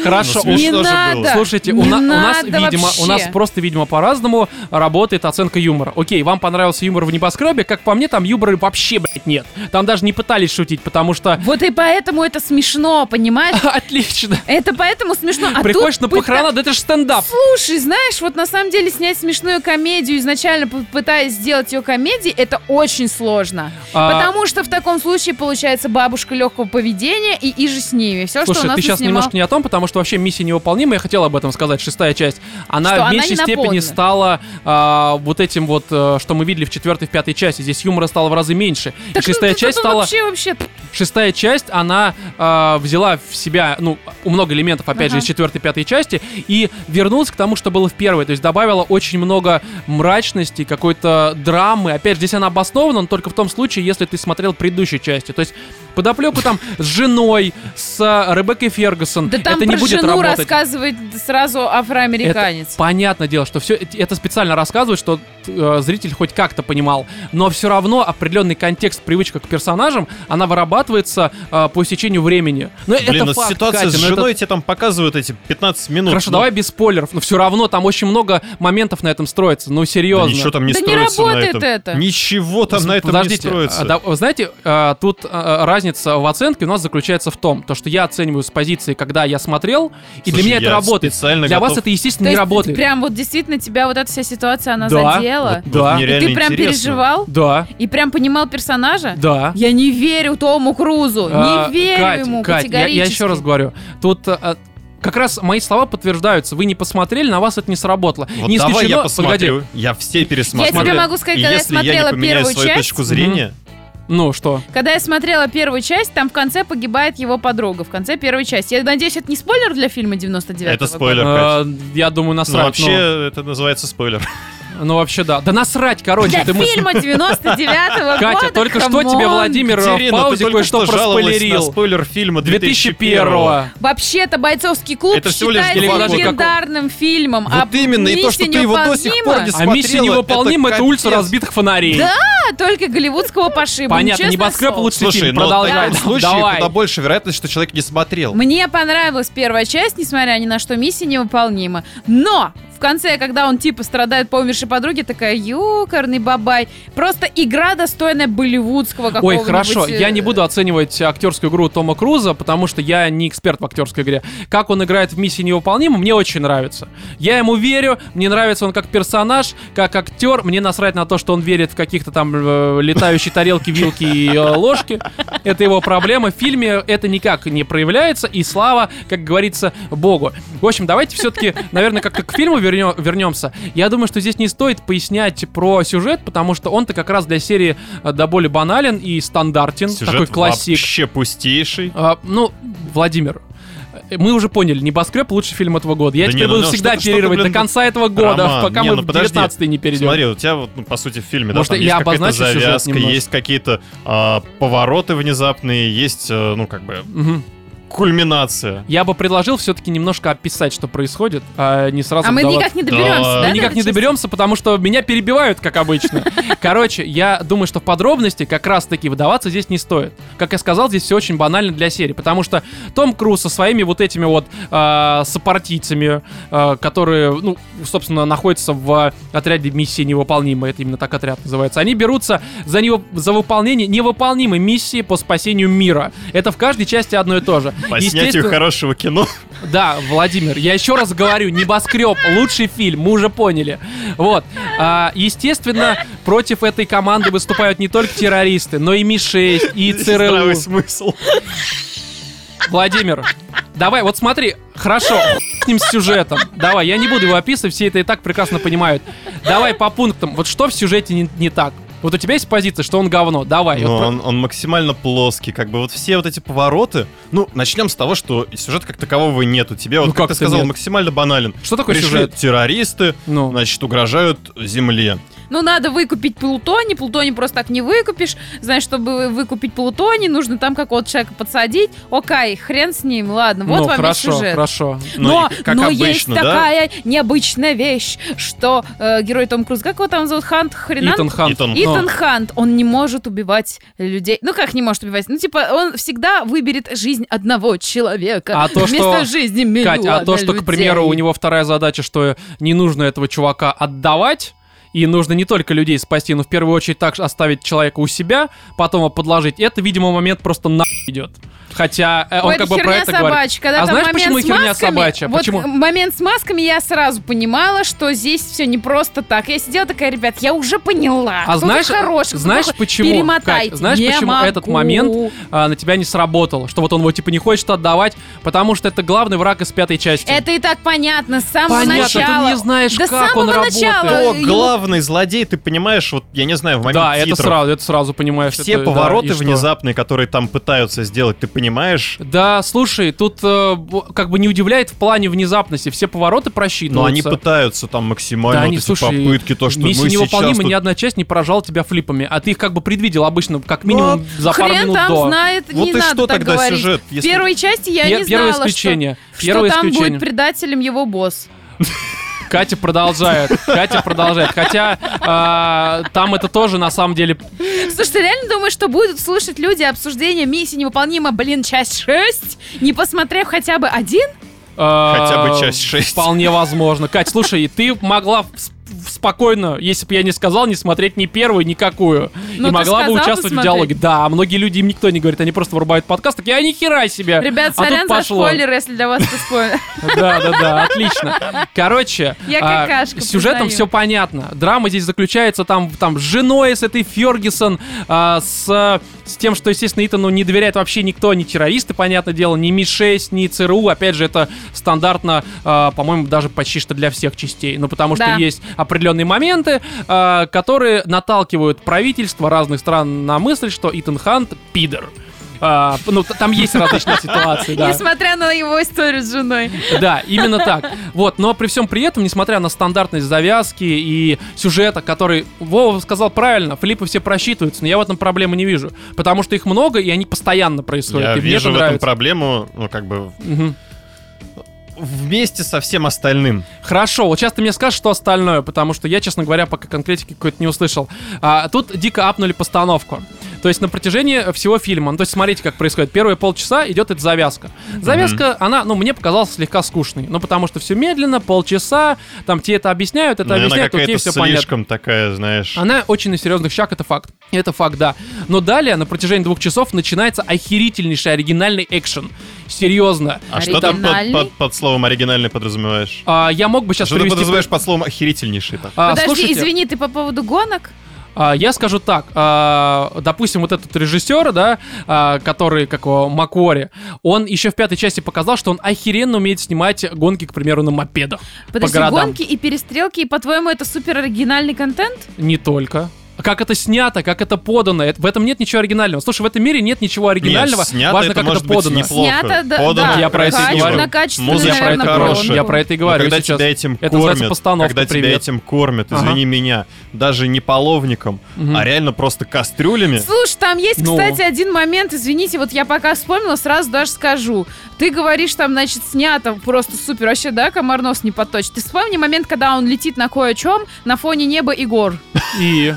Хорошо. Ну, Не надо. было. Слушайте, Не у, на- у нас, видимо, у нас просто, видимо, по-разному работает оценка юмора. Окей, вам понравился юмор в небоскребе, как по мне, там юмора вообще, блядь, нет. Там даже не пытались шутить, потому что... Вот и поэтому это смешно, понимаешь? Отлично. Это поэтому смешно. А Приходишь на похорона, да это же стендап. Слушай, знаешь, вот на самом деле снять смешную комедию, изначально пытаясь сделать ее комедией, это очень сложно. А, Потому что в таком случае получается бабушка легкого поведения и иже с ними. Все, что у Слушай, нас ты сейчас наснимал- немножко не о том, потому что вообще миссия невыполнима, я хотел об этом сказать, шестая часть. Она Что в она меньшей не степени наполнена. стала а, вот этим вот, э, что мы видели в четвертой, в пятой части. Здесь юмора стало в разы меньше. И Так, ну, шестая тут- часть стала... Вообще, вообще, Шестая часть, она а, взяла в себя, ну, у много элементов, опять же, Ага. из четвертой, пятой части, и вернулась к тому, что было в первой. То есть добавила очень много мрачности, какой-то драмы. Опять же, здесь она обоснована, но только в том случае, если ты смотрел предыдущие части. То есть подоплеку там с женой, с а, Ребеккой Фергюсон. да там это не про будет жену работать. рассказывает сразу афроамериканец. Это понятное дело, что все это специально рассказывает, что э, зритель хоть как-то понимал, но все равно определенный контекст, привычка к персонажам, она вырабатывается э, по истечению времени. Но Блин, это ну факт, ситуация Катя, с но это- женой тебе там показывают эти 15 минут. Хорошо, ну, давай без спойлеров, но все равно там очень много моментов на этом строится. Ну да серьезно. ничего там не Да не строится на работает этом. это. Ничего там на этом Подождите, не строится. а, да, вы знаете, э, тут э, разница в оценке у нас заключается в том, то, что я оцениваю с позиции, когда я смотрел, и для Слушай, меня это я работает. специально Для вас готов- это, естественно, То не работает. Прям вот действительно тебя вот эта вся ситуация, она Да, задела. вот Да. И ты прям интересно. переживал? Да, И прям понимал персонажа? да. Я не верю Тому Крузу. А, не верю Кать, ему Кать, я, категорически. я еще раз говорю, тут а, как раз мои слова подтверждаются. Вы не посмотрели, на вас это не сработало. Вот не давай исключено- я посмотрю. Погоди, Я все пересмотрю. Я тебе могу сказать, И когда я если я смотрела не поменяю первую свою часть, точку зрения, ну что? Когда я смотрела первую часть, там в конце погибает его подруга. В конце первой части. Я надеюсь, это не спойлер для фильма 99 Это спойлер. Э, я думаю, ну, насрать. вообще, это называется спойлер. Ну, вообще, да. Да насрать, короче. Для ты фильма 99-го Катя, года, только что тебе Владимир в паузе кое-что проспойлерил. спойлер фильма 2001 2001 Вообще-то «Бойцовский клуб» Это считается легендарным фильмом. а Вот именно, и то, что «Миссия ты его до сих пор не невыполнима» А миссия смотрела, невыполнима, это, улица разбитых фонарей. Да, только голливудского пошиба. Понятно, небоскреб лучший Слушай, фильм. но в Продолжай. таком случае Давай. куда больше вероятность, что человек не смотрел. Мне понравилась первая часть, несмотря ни на что, миссия невыполнима. Но в конце, когда он типа страдает по умершей подруге, такая, ёкарный бабай. Просто игра, достойная болливудского Ой, какого-нибудь... хорошо, э, я не буду оценивать актерскую игру Тома Круза, потому что я не эксперт в актерской игре. Как он играет в миссии невыполнима, мне очень нравится. Я ему верю, мне нравится он как персонаж, как актер. Мне насрать на то, что он верит в каких-то там э, летающие тарелки, вилки и э, ложки. Это его проблема. В фильме это никак не проявляется, и слава, как говорится, Богу. В общем, давайте все-таки, наверное, как-то к фильму вернё- вернемся. Я думаю, что здесь не стоит пояснять про сюжет, потому что он-то как раз для серии э, до боли банален и стандартен, Сюжет такой классик. вообще пустейший. А, ну, Владимир, мы уже поняли, «Небоскреб» лучший фильм этого года. Я Да теперь не, ну, буду ну, всегда что оперировать блин, до конца этого года, Роман, пока не, мы ну в подожди. 19 не перейдем. Смотри, у тебя вот, ну, по сути, в фильме, Может, да, там я есть какая-то завязка, есть какие-то а, повороты внезапные, есть, э, ну, как бы, Мгм. Кульминация. Я бы предложил все-таки немножко описать, что происходит, а не сразу А мы вдаваться. никак не доберемся, Да. да? Мы никак не части? доберемся, потому что меня перебивают, как обычно. Короче, я думаю, что в подробности как раз-таки выдаваться здесь не стоит. Как я сказал, здесь все очень банально для серии, потому что Том Круз со своими вот этими вот э, сопартийцами, э, которые, ну, собственно, находятся в отряде миссии невыполнимой, это именно так отряд называется, они берутся за, него, за выполнение невыполнимой миссии по спасению мира. Это в каждой части одно и то же. По снятию Естественно- хорошего кино. да, Владимир, я еще раз говорю, небоскреб, лучший фильм, мы уже поняли. Вот. А, естественно, против этой команды выступают не только террористы, но и Ми-6, и Здравый ЦРУ. смысл. Владимир, давай, вот смотри, хорошо, с ним с сюжетом. Давай, я не буду его описывать, все это и так прекрасно понимают. Давай по пунктам. Вот что в сюжете не, не так? Вот у тебя есть позиция, что он говно. Давай. Но вот про- он, он максимально плоский, как бы вот все вот эти повороты. Ну, начнем с того, что сюжета как такового нету. Тебе, вот Ну, как, как ты сказал, нет? максимально банален. Что такое Пришли сюжет? террористы, Ну. значит, угрожают земле. Ну, надо выкупить плутоний, плутоний просто так не выкупишь, знаешь, чтобы выкупить плутоний, нужно там какого-то человека подсадить, окей, хрен с ним, ладно, вот ну, вам хорошо, весь сюжет. хорошо. Ну, Но, и как но обычно, есть да? такая необычная вещь, что э, герой Том Круз, как его там зовут, Хант Хренан? Итан Хант. Итан. Итан Хант, он не может убивать людей. Ну как не может убивать? Ну типа он всегда выберет жизнь одного человека А то, вместо что- жизни миллиона Кать, а то, что, к людей. примеру, у него вторая задача, что не нужно этого чувака отдавать, и нужно не только людей спасти, но в первую очередь так оставить человека у себя, потом его подложить, это, видимо, момент просто на идет. Хотя э, он Ой, как бы про это говорит. собачья. Когда А знаешь, почему с херня масками, собачья? Вот Почему? момент с масками я сразу понимала, что здесь все не просто так. Я сидела такая, ребят, я уже поняла. А знаешь, хороший, знаешь почему? Перемотайте. Кать, знаешь, Не почему могу. этот момент а, на тебя не сработал? Что вот он его типа не хочет отдавать, потому что это главный враг из пятой части. Это и так понятно, с самого Понятно, ты начала. не знаешь, До как самого он работает. начала. Кто Его- главный злодей, ты понимаешь, вот, я не знаю, в момент да, это титров. сразу, это сразу понимаешь. Все это- да, повороты что? внезапные, которые там пытаются сделать, ты понимаешь? Да, слушай, тут э, как бы не удивляет в плане внезапности. Все повороты просчитываются. Но они пытаются там максимально Да, вот они, эти слушай, попытки, то, что мы сейчас невыполнима, тут- ни одна часть не поражала тебя флипами, а ты их как бы предвидел обычно, как минимум за пару Хрен минут там до. знает, Вот не и надо что так тогда говорить. сюжет? В Если- первой части я не первое знала, исключение. что, Первое что там исключение. будет предателем его босс. Катя продолжает. Катя продолжает. Хотя а, там это тоже на самом деле. Слушай, ты реально думаешь, что будут слушать люди обсуждение миссии невыполнима, блин, часть 6, не посмотрев хотя бы один? а, Хотя бы часть шесть. Вполне возможно. Кать, слушай, ты могла спокойно, если бы я не сказал, не смотреть ни первую, никакую. Ну, и ты могла бы участвовать в посмотреть. диалоге. Да, а многие люди им никто не говорит, они просто вырубают подкаст, такие, а ни хера себе. Ребят, а сорян за пошло. спойлеры, если для вас это спойлер. Да, да, да, отлично. Короче, а, с сюжетом все понятно. Драма здесь заключается там, там с женой, с этой Фергюсон, а, с, с тем, что, естественно, Итану не доверяет вообще никто, ни террористы, понятное дело, ни Ми-6, ни ЦРУ. Опять же, это стандартно, а, по-моему, даже почти что для всех частей. Ну, потому что Да. есть определенные моменты, а, которые наталкивают правительство разных стран на мысль, что Итан Хант пидор. А, ну, там есть различные ситуации, да. Несмотря на его историю с женой. Да, именно так. Вот, но при всем при этом, несмотря на стандартность завязки и сюжета, который Вова сказал правильно, флипы все просчитываются, но я в этом проблемы не вижу. Потому что их много, и они постоянно происходят. Я вижу в этом проблему, ну, как бы, Мгм. Вместе со всем остальным. Хорошо, вот сейчас ты мне скажешь, что остальное, потому что я, честно говоря, пока конкретики какой-то не услышал. А, тут дико апнули постановку. То есть на протяжении всего фильма, ну, то есть смотрите, как происходит. Первые полчаса идет эта завязка. Завязка, она, ну, мне показалась слегка скучной. Ну, потому что все медленно, полчаса, там тебе это объясняют, это Ну, и она объясняют, окей, все понятно. слишком такая, знаешь... Она очень на серьезных щах, это факт. Это факт, да. Но далее, на протяжении двух часов, начинается охерительнейший оригинальный экшен. Серьезно. А что ты под, под- под словом оригинальный подразумеваешь? А, я мог бы сейчас что ты привести... подразумеваешь под словом охерительнейший? так? А, Подожди, слушайте, извини, ты по поводу гонок? а, я скажу так. а, допустим, вот этот режиссер, да, а, который, как его, Маквори, он еще в пятой части показал, что он охеренно умеет снимать гонки, к примеру, на мопедах. Подожди, по городам. гонки и перестрелки, и по-твоему это супер оригинальный контент? Не только. Как это снято, как это подано, это- в этом нет ничего оригинального. Слушай, в этом мире нет ничего оригинального, Нет, снято важно, это как может это быть подано. неплохо. Снято, да, Подано да, Я про это и говорю. качественно, Музыка я про это. Я про это и Но говорю когда сейчас. тебя этим Это кормят, постановка, когда тебя привет. этим кормят, Ага. извини меня, даже не половником, Мгм. а реально просто кастрюлями. Слушай, там есть, Ну. кстати, один момент, извините, вот я пока вспомнила, сразу даже скажу. Ты говоришь, там, значит, снято просто супер, вообще, да, комар нос не подточит. Ты вспомни момент, когда он летит на кое-чем на фоне неба и гор. И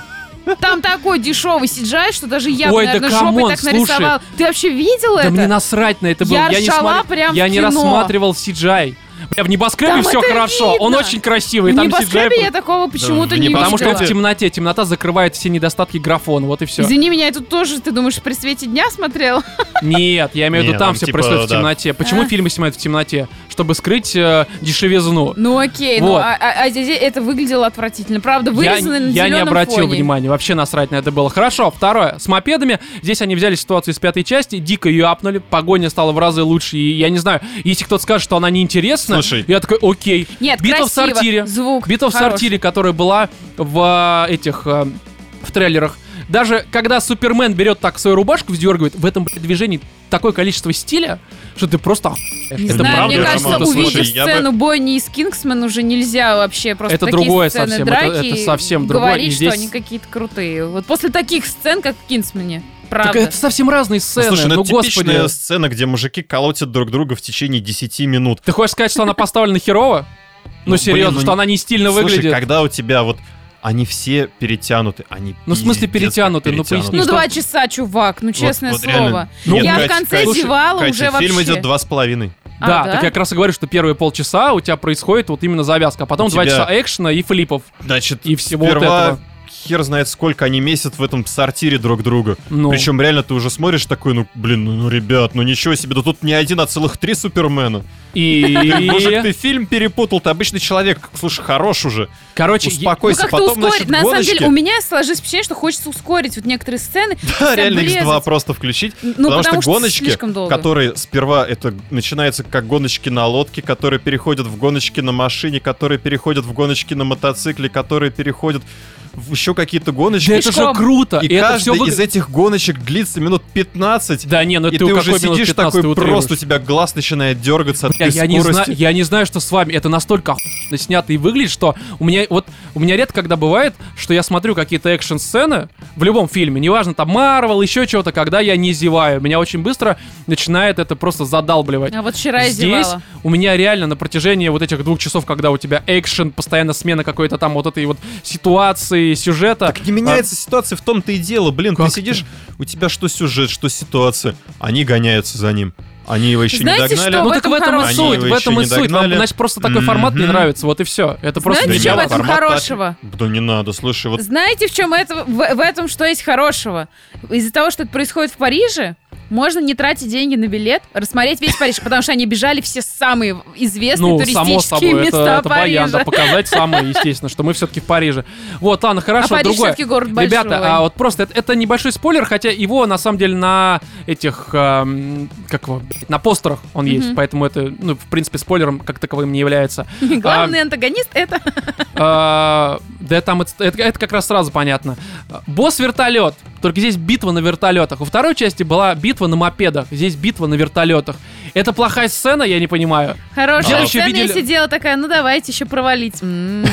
Там такой дешевый CGI, что даже я, Ой, да наверное, come on, жопой так слушай. нарисовал. Ты вообще видел да это? мне насрать на это было. Я не ржала смотрел- прям в Я не кино. рассматривал CGI. Бля, в небоскребе Там все хорошо. Он видно. очень красивый. В там небоскребе CGI я такого почему-то в не небоскребе- Потому что он видела. в темноте. Темнота закрывает все недостатки графона. Вот и все. Извини меня, я тут тоже, ты думаешь, при свете дня смотрел? Нет, я имею в виду, Не, там там все типа, происходит в да. темноте. Почему А. фильмы снимают в темноте? Чтобы скрыть э, дешевизну. Ну окей, ну Вот. а, а- а здесь это выглядело отвратительно. Правда, Я, вырезано на я не обратил фоне. внимания, вообще насрать на это было. Хорошо, второе. С мопедами. Здесь они взяли ситуацию из пятой части, дико ее апнули, погоня стала в разы лучше. И я не знаю, если кто-то скажет, что она неинтересна, Слушай. я такой, окей. Нет, Битва в красиво, сортире. звук Битва в хороший. сортире, которая была в э, этих... э, в трейлерах, даже когда Супермен берет так свою рубашку, вздергивает, в этом движении такое количество стиля, что ты просто. Не Это знаю, правда мне я кажется, могу увидев слушать. Я бы- сцену бойни из Кингсмен уже нельзя вообще просто Это такие другое сцены совсем, драки это- это совсем другое, говорить, и здесь- что они какие-то крутые. Вот после таких сцен, как в Кингсмене, правда. Так это совсем разные Ну, сцены. слушай, ну ну, это господи. типичная сцена, где мужики колотят друг друга в течение 10 минут. Ты хочешь сказать, что она поставлена херово? Ну, Ну, серьезно, блин, ну что она не стильно Слушай, выглядит. когда у тебя вот они все перетянуты, они Ну, в смысле перетянуты? Ну, перетянуты. поясни. Ну, два часа, чувак, ну, честное вот слово. реально. Ну, Нет, я Катя, в конце Катя, зевала Катя, уже фильм вообще. идет два с половиной. Да, А, так я как раз и говорю, что первые полчаса у тебя происходит вот именно завязка, а потом У два тебя- часа экшена и флипов. Значит, И всего вот сперва этого. Хер знает сколько они месяц в этом сортире друг друга. Ну. Причем реально ты уже смотришь такой, ну, блин, ну, ну, ребят, ну ничего себе, да тут не один, а целых три Супермена. И... Может, ты фильм перепутал, ты обычный человек. Слушай, хорош уже. Короче, Ну, Успокойся, как-то потом, ускорить. значит, На самом гоночки. деле, у меня сложилось впечатление, что хочется ускорить вот некоторые сцены. Да, реально блезать. X2 просто включить. Ну, потому, что гоночки, слишком долго. которые сперва это начинается как гоночки на лодке, которые переходят в гоночки на машине, которые переходят в гоночки на мотоцикле, которые переходят в еще какие-то гоночки. Да это же круто! и И это все каждый из этих гоночек длится минут 15. Да не, ну и ты, ты, уже сидишь 15 такой, просто у тебя глаз начинает дергаться от Я, я не скорости. знаю, я не знаю, что с вами. Это настолько охуенно снято и выглядит, что у меня вот у меня редко когда бывает, что я смотрю какие-то экшн-сцены в любом фильме, неважно там Марвел, еще чего-то, когда я не зеваю. Меня очень быстро начинает это просто задалбливать. А вот вчера я Здесь зевала. у меня реально на протяжении вот этих двух часов, когда у тебя экшен, постоянно смена какой-то там вот этой вот ситуации, сюжета. Так не меняется ситуация, в том-то и дело. Блин, Как ты сидишь, у тебя что сюжет, что ситуация. Они гоняются за ним. Они его еще Знаете, не догнали. что ну в так в этом и суть, в этом и суть. Вам, значит, просто такой формат не нравится, вот и все. Это просто Знаете, в чем меня в этом так- хорошего? Да не надо, слушай, вот Знаете, в чем это, в, в этом что есть хорошего? Из-за того, что это происходит в Париже, можно не тратить деньги на билет, рассмотреть весь Париж, потому что они бежали все самые известные Ну, туристические само собой, это, места это баян, да, Парижа. показать самое, естественно, что мы все-таки в Париже. Вот, ладно, хорошо, а другое. город большой. Ребята, а вот просто это, это небольшой спойлер, хотя его на самом деле на этих, эм, как его, на постерах он есть, Мгм. поэтому это, ну, в принципе, спойлером как таковым не является. Главный антагонист это... А, Да там это, это- это как раз сразу понятно. Босс вертолет. Только здесь битва на вертолетах. У второй части была битва на мопедах. Здесь битва на вертолетах. Это плохая сцена, я не понимаю. Хорошая А. сцена, видели- я сидела такая, ну давайте еще провалить. М,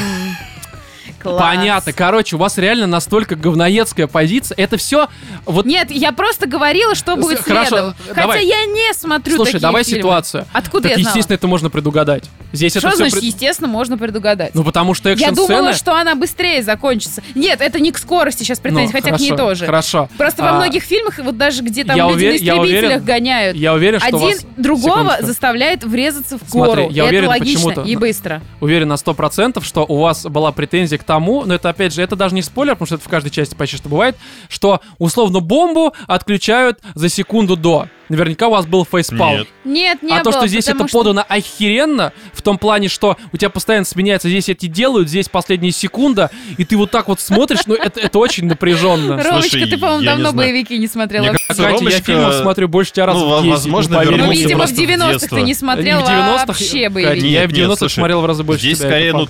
Класс. Понятно. Короче, у вас реально настолько говноедская позиция. Это все вот Нет, я просто говорила, что будет Хорошо, следом. Хотя давай. я не смотрю Слушай, такие давай фильмы. ситуацию. Откуда так, я знала? естественно, это можно предугадать. Здесь Что это все значит, естественно, можно предугадать? Ну, потому что я думала, что она быстрее закончится. Нет, это не к скорости сейчас претензии, Ну, хотя к ней хорошо, тоже. Хорошо. Просто во А, многих фильмах, вот даже где там я люди увер- на я уверен- истребителях гоняют, Я уверен, что один вас... другого Секундочку. заставляет врезаться в Смотри, гору. я И уверен это логично и быстро. Уверен на 100%, что у вас была претензия к тому, но это опять же, это даже не спойлер, потому что это в каждой части почти что бывает, что условно бомбу отключают за секунду до. Наверняка у вас был фейспалм. Нет. Нет, не а то, было, что здесь это что- подано охеренно, в том плане, что у тебя постоянно сменяется, здесь эти делают, здесь последняя секунда, и ты вот так вот смотришь, ну это, это очень напряженно. Ромочка, ты, по-моему, давно боевики не смотрел. Мне вообще. А, кажется, Катя, я фильмов смотрю больше тебя раз ну, в 10, возможно, ну, видимо, в просто в 90-х детство. ты не Не смотрел в 90-х, вообще боевики. Я в Нет, 90-х слушай, смотрел в разы больше Здесь тебя, скорее, ну.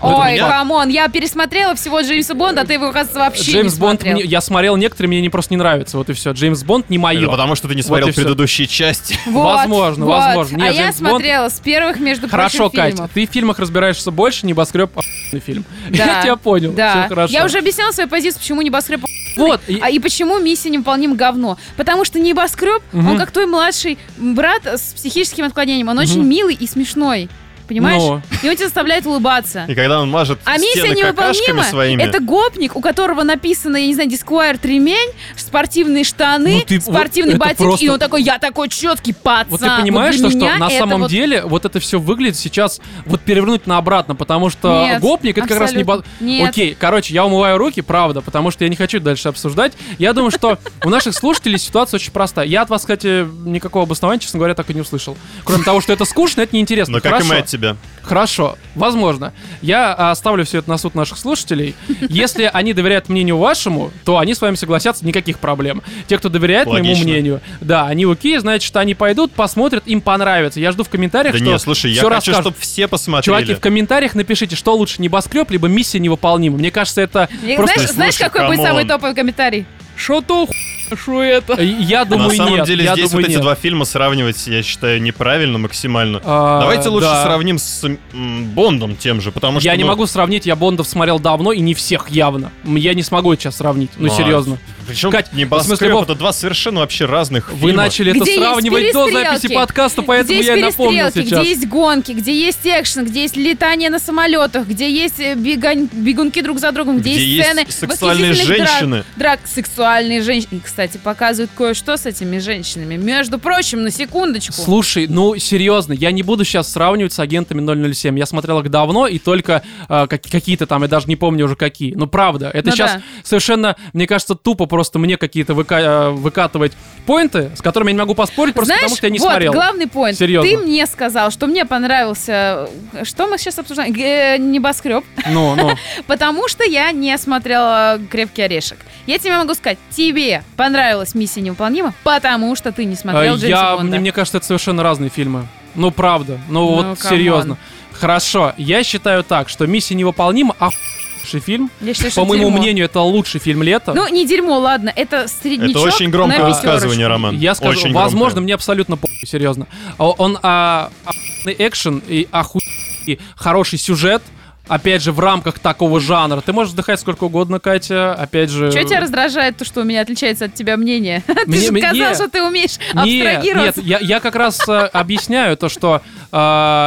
Ой, come on, я пересмотрела всего Джеймса Бонда, а ты его, оказывается, вообще Джеймс не Бонд, мне- я смотрел некоторые, мне не просто не нравится, вот и все. Джеймс Бонд не мое. это потому что ты не Вот смотрел всё. предыдущие части. Вот, Возможно, вот. возможно. Нет, а я Джеймс Бонд- смотрела с первых, между Хорошо, прочим, Кать, фильмов. ты в фильмах разбираешься больше, небоскреб фильм. Да, Я тебя понял. Да. Всё хорошо. Я уже объясняла свою позицию, почему небоскреб Вот. и- а и почему миссия невыполним говно? Потому что небоскреб, Мгм. он как твой младший брат с психическим отклонением. Он очень милый и смешной. Понимаешь? Ну. И он тебя заставляет улыбаться. И когда он мажет А миссия невыполнима. своими... Это гопник, у которого написано, я не знаю, Disquire ремень, спортивные штаны, Ну ты- спортивный вот это ботинки, просто- и он такой, я такой четкий пацан. Вот ты понимаешь, для что, что на самом вот- деле вот это все выглядит сейчас вот перевернуть на обратно, потому что Нет, гопник это как раз не... бо-. Нет. Окей, короче, я умываю руки, правда, потому что я не хочу дальше обсуждать. Я думаю, что у наших слушателей ситуация очень простая. Я от вас, кстати, никакого обоснования, честно говоря, так и не услышал. Кроме того, что это скучно, это неинтересно. Но как и мы от тебя. Хорошо, возможно. Я а, оставлю все это на суд наших слушателей. Если они доверяют мнению вашему, то они с вами согласятся, никаких проблем. Те, кто доверяет моему Логично. мнению, да, они окей, значит, они пойдут, посмотрят, им понравится. Я жду в комментариях, Да что не, слушай, я хочу, расскажут. чтобы все посмотрели. Чуваки, в комментариях напишите, что лучше, небоскреб, либо миссия невыполнима. Мне кажется, это И просто... знаешь, знаешь, Слушай, какой будет самый топовый комментарий? Что то ху- Что это? Я думаю, На самом нет. деле я здесь думаю, вот эти нет. два фильма сравнивать, я считаю, неправильно максимально. А, Давайте лучше да. сравним с м, Бондом тем же, потому что... Я не ну, могу сравнить, я Бондов смотрел давно и не всех явно. Я не смогу это сейчас сравнить. Ну, Ну, а серьезно. Причем Кать, в небоскреб смысле, Вов, это два совершенно вообще разных Вы фильма. начали это Где есть сравнивать до записи подкаста, поэтому я перестрелки, сейчас. где есть гонки, где есть экшен, где есть летание на самолетах, где есть э, бегань- бегунки друг за другом, где, Где есть сцены сексуальные восхитительных драк- женщины. Драк, сексуальные женщины. Кстати, показывают кое-что с этими женщинами. Между прочим, на секундочку. Слушай, ну серьезно, я не буду сейчас сравнивать с агентами 007. Я смотрел их давно, и только э, как- какие-то там, я даже не помню уже какие. Ну правда, это Ну сейчас да. совершенно, мне кажется, тупо просто мне какие-то выка- э, выкатывать поинты, с которыми я не могу поспорить, просто Знаешь, потому что я не вот смотрел. главный поинт. Серьезно. Ты мне сказал, что мне понравился... э, Что мы сейчас обсуждаем? Э, Небоскреб. Ну, ну. Потому что я не смотрела «Крепкий орешек». Я тебе могу сказать, тебе понравилась «Миссия невыполнима», потому что ты не смотрел Э, Джеймса я, Бонда. мне, мне кажется, это совершенно разные фильмы. Ну, правда. Ну, Ну, вот серьезно. Хорошо, я считаю так, что «Миссия невыполнима» охуенный фильм. Я считаю, По моему дерьмо. мнению, это лучший фильм лета. Ну, не дерьмо, ладно, это среднячок Это очень громкое высказывание. Роман. Я скажу, Очень возможно, громкое. мне абсолютно похуй, серьезно. А Он а, охуенный экшен и охуенный хороший сюжет, опять же, в рамках такого жанра. Ты можешь вздыхать сколько угодно, Катя, опять же... Что тебя раздражает, то, что у меня отличается от тебя мнение? Ты Мне- же мне- сказал, нет. что ты умеешь Нет, нет, абстрагироваться. я, я как раз э, объясняю то, что э,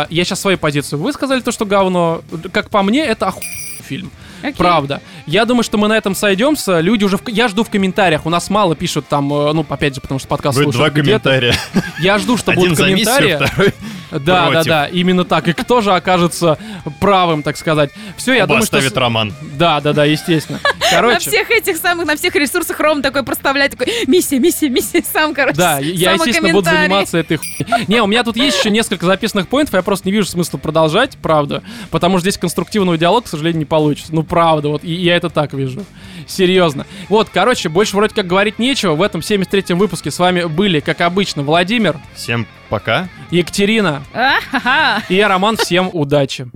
я сейчас свою позицию. Вы сказали то, что говно. Как по мне, это охуенный фильм. Окей. Правда. Я думаю, что мы на этом сойдемся. Люди уже... в- Я жду в комментариях. У нас мало пишут там, э, ну, опять же, потому что подкаст Будет два слушают где-то. комментария. Я жду, что будут комментарии. миссию, Да, да, против. да, именно так. И кто же окажется правым, так сказать. Все, я оба думаю, что... Роман. Да, да, да, естественно. На Короче, всех этих самых, на всех ресурсах Ром такой проставляет, такой, миссия, миссия, миссия, сам, короче, да, я, естественно, буду заниматься этой хуйней. Не, у меня тут есть еще несколько записанных поинтов, я просто не вижу смысла продолжать, правда. Потому что здесь конструктивного диалога, к сожалению, не получится. Ну, правда, вот, и я это так вижу. Серьезно. Вот, короче, больше вроде как говорить нечего. В этом 73-м выпуске с вами были, как обычно, Владимир, Всем пока. Екатерина А-ха-ха. и я, Роман. Всем удачи.